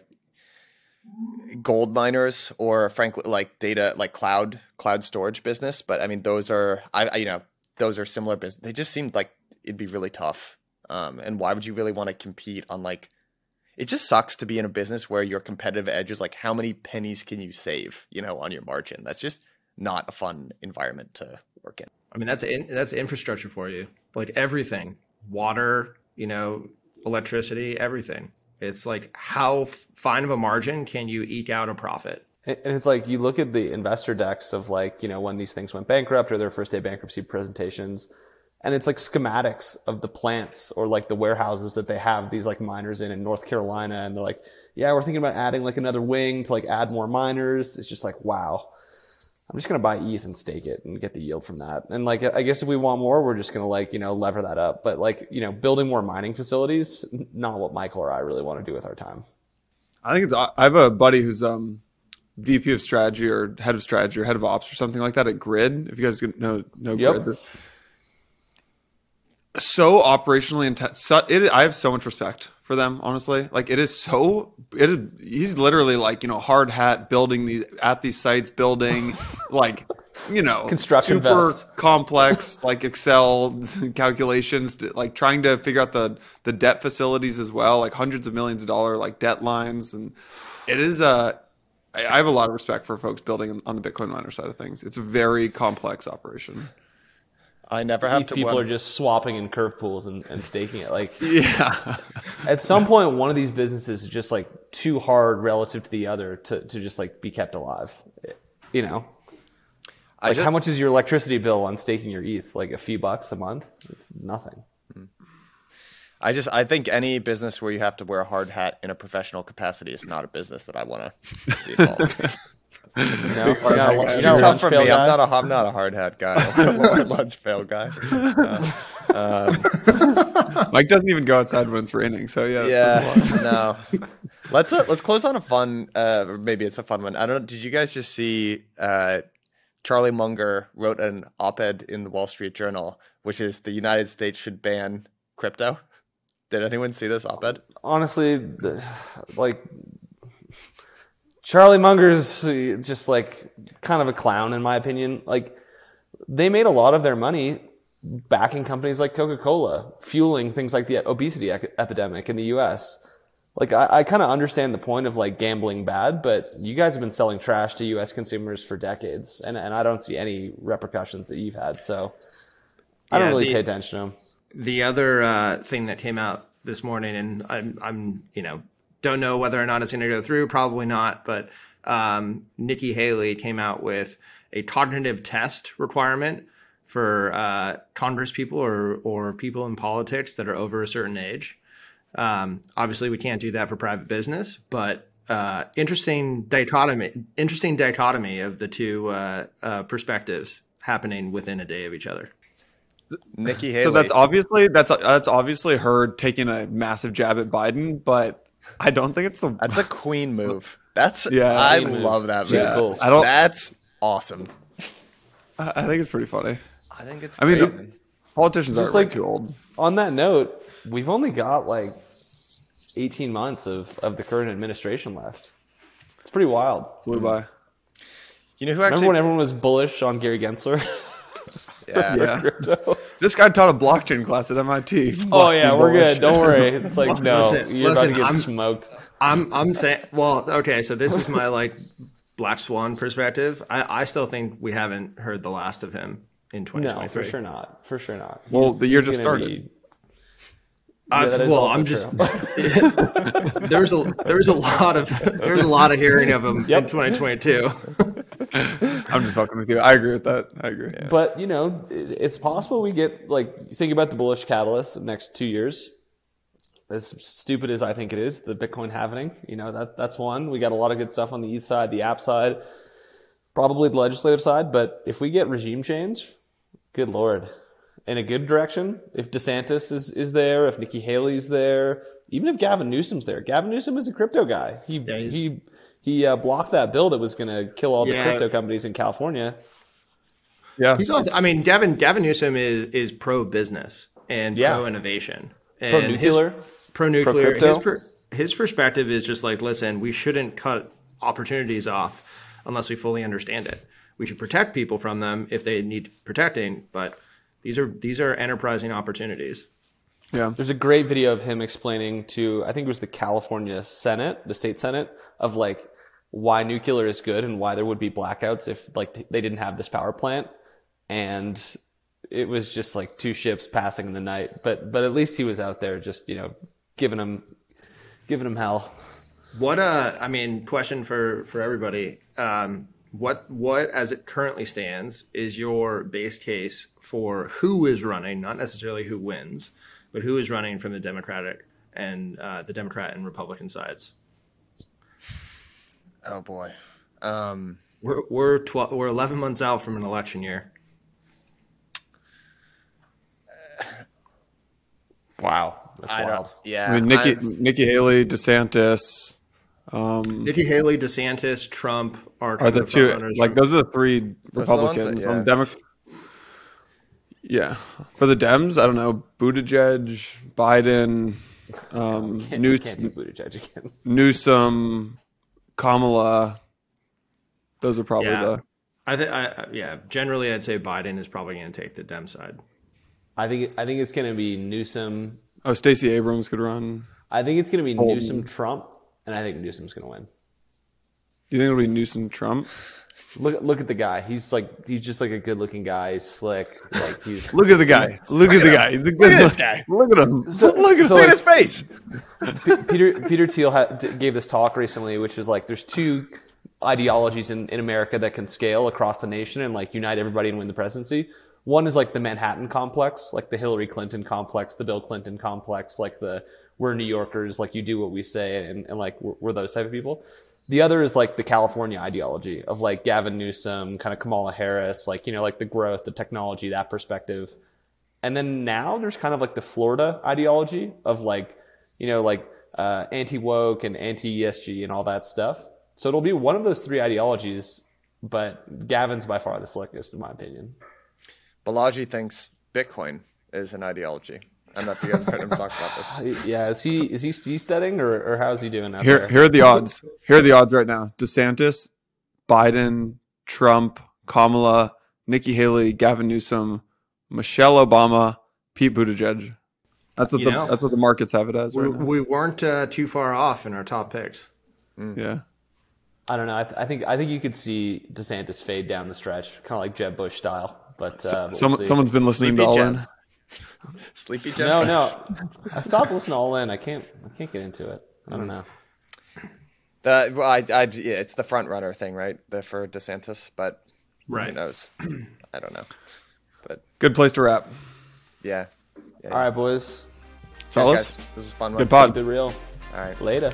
gold miners or frankly like data like cloud cloud storage business. But i mean those are I, I, you know those are similar business. They just seemed like it'd be really tough. Um and why would you really want to compete on like it just sucks to be in a business where your competitive edge is like how many pennies can you save you know on your margin? That's just not a fun environment to work in. I mean that's in, that's infrastructure for you. Like everything. Water you know electricity everything it's like how fine of a margin can you eke out a profit? And it's like you look at the investor decks of like, you know, when these things went bankrupt or their first day bankruptcy presentations, and it's like schematics of the plants or like the warehouses that they have these like miners in in North Carolina. And they're like, yeah, we're thinking about adding like another wing to like add more miners. It's just like, wow. I'm just going to buy ETH and stake it and get the yield from that. And like, I guess if we want more, we're just going to like, you know, lever that up. But like, you know, building more mining facilities, not what Michael or I really want to do with our time. I think it's, I have a buddy who's, um, VP of strategy or head of strategy or head of ops or something like that at Grid. If you guys know, know yep. Grid. So operationally intense. So, it, I have so much respect for them, honestly. Like it is so it is he's literally like, you know, hard hat building these at these sites, building like you know construction super complex like Excel calculations, like trying to figure out the the debt facilities as well, like hundreds of millions of dollar like debt lines, and it is a. Uh, I have a lot of respect for folks building on the Bitcoin miner side of things. It's a very complex operation. I never have ETH to. people won- are just swapping in curve pools and, and staking it. Like Yeah. at some point, one of these businesses is just like too hard relative to the other to, to just like be kept alive. You know, I like just- how much is your electricity bill on staking your ETH? Like a few bucks a month? It's nothing. I just I think any business where you have to wear a hard hat in a professional capacity is not a business that I want to be involved. in. You know, you're not, a- It's you're too tough for me. guy? I'm not a I'm not a hard hat guy. I'm a lunch pail guy. Uh, um, Mike doesn't even go outside when it's raining. So yeah. that a yeah, no. Let's uh, let's close on a fun. Uh, or maybe it's a fun one. I don't. know. Did you guys just see? Uh, Charlie Munger wrote an op-ed in the Wall Street Journal, which is the United States should ban crypto. Did anyone see this op-ed? honestly, the- like Charlie Munger's just like kind of a clown in my opinion. Like they made a lot of their money backing companies like Coca-Cola, fueling things like the obesity ec- epidemic in the U.S. Like I, I kind of understand the point of like gambling bad, but you guys have been selling trash to U.S. consumers for decades, and and I don't see any repercussions that you've had. So I don't Yeah, really the- pay attention to them. The other uh, thing that came out this morning, and I'm, I'm, you know, don't know whether or not it's going to go through. Probably not. But um, Nikki Haley came out with a cognitive test requirement for uh, Congress people or or people in politics that are over a certain age. Um, obviously, we can't do that for private business, but uh, interesting dichotomy. Interesting dichotomy of the two uh, uh, perspectives happening within a day of each other. Nikki Haley. So that's obviously that's that's obviously her taking a massive jab at Biden, but I don't think it's the. That's a queen move. That's Yeah. I Queen move. love that. She's move. cool. I don't- That's awesome. I I think it's pretty funny. I think it's. I mean, great. politicians are like- like too old. on that note, we've only got like 18 months of, of the current administration left. It's pretty wild. Flew by. you know who Remember when everyone was bullish on Gary Gensler? yeah. Yeah. This guy taught a blockchain class at MIT. oh Must yeah, we're bullish. good. Don't worry. It's like no, Listen, you're listen, about to get I'm- smoked. I'm I'm saying well, okay, so this is my like black swan perspective. I, I still think we haven't heard the last of him in No, 2023. for sure not. For sure not. Well, He's- the year just gonna started. be- Uh, Yeah, well, I'm just there's a there's a lot of there's a lot of hearing of him Yep. in 2022. I'm just fucking with you. I agree with that. I agree. Yeah. But you know, it's possible we get like think about the bullish catalyst the next two years. As stupid as I think it is, the Bitcoin halving, you know that that's one. We got a lot of good stuff on the ETH side, the app side, probably the legislative side. But if we get regime change, good lord, in a good direction. If DeSantis is is there, if Nikki Haley's there, even if Gavin Newsom's there, Gavin Newsom is a crypto guy. He he's- he he uh, blocked that bill that was going to kill all the Yeah. crypto companies in California. Yeah. He's also I mean Devin Gavin Newsom is is pro business and Yeah. pro innovation. Pro And his- nuclear. pro nuclear. His, per, his perspective is just like, listen, we shouldn't cut opportunities off unless we fully understand it. We should protect people from them if they need protecting, but these are these are enterprising opportunities. yeah. There's a great video of him explaining to, I think it was the California Senate, the state Senate, of like why nuclear is good and why there would be blackouts if like they didn't have this power plant. And it was just like two ships passing in the night. But but at least he was out there just, you know, giving them giving them hell. What uh I mean, question for for everybody. Um what what as it currently stands is your base case for who is running, not necessarily who wins, but who is running from the Democratic and uh, the Democrat and Republican sides? Oh boy. Um, We're we're twelve we're eleven months out from an election year. Wow. That's I wild. don't. Yeah. I mean, Nikki I'm- Nikki Haley, DeSantis um, Nikki Haley, DeSantis, Trump are, are the two. frontrunners Like those are the three Those are the that- Republicans yeah. on Demo- Yeah, for the Dems, I don't know. Buttigieg, Biden, um, Can't, News- can't do Buttigieg again. Newsom, Kamala. Those are probably Yeah. the. I think I I- yeah. Generally, I'd say Biden is probably going to take the Dem side. I think I think it's gonna be Newsom. Oh, Stacey Abrams could run. I think it's gonna be Bolton. Newsom Trump, and I think Newsom's gonna win. Do you think it'll be Newsom Trump? Look look at the guy. He's like he's just like a good looking guy. He's slick. Like he's Look at the guy. Look at the guy. He's a good Look at this guy. Look at him. So- Look at so, Look like, his face. P- Peter Peter Thiel had, d- gave this talk recently, which is like there's two ideologies in, in America that can scale across the nation and like unite everybody and win the presidency. One is like the Manhattan complex, like the Hillary Clinton complex, the Bill Clinton complex, like the we're New Yorkers, like you do what we say, and, and like we're, we're those type of people. The other is like the California ideology of like Gavin Newsom, kind of Kamala Harris, like you know like the growth, the technology, that perspective. And then now there's kind of like the Florida ideology of like, you know, like uh, anti woke and anti ESG and all that stuff. So it'll be one of those three ideologies, but Gavin's by far the slickest, in my opinion. Balaji thinks Bitcoin is an ideology. I don't know if you guys heard him talk about this. Yeah, is he is he seasteading or, or how's he doing out Here, there? here are the odds. Here are the odds right now. DeSantis, Biden, Trump, Kamala, Nikki Haley, Gavin Newsom, Michelle Obama, Pete Buttigieg. That's what You the know. that's what the markets have it as We, right now. we weren't uh, too far off in our top picks. Yeah. I don't know. I, th- I think I think you could see DeSantis fade down the stretch, kind of like Jeb Bush style. But uh, we'll someone someone's been listening to Sleepy All Jeb. In. Sleepy Jeff. no, no. I stopped listening to All In. I can't. I can't get into it. I don't hmm. know. The, well, I, I, yeah, it's the front runner thing, right? The, for DeSantis, but who Right. knows? I don't know. But Good place to wrap. yeah. yeah All right, boys. Cheers, Fellas, guys. This was a fun. good one. pod. Keep it real. All right. Later.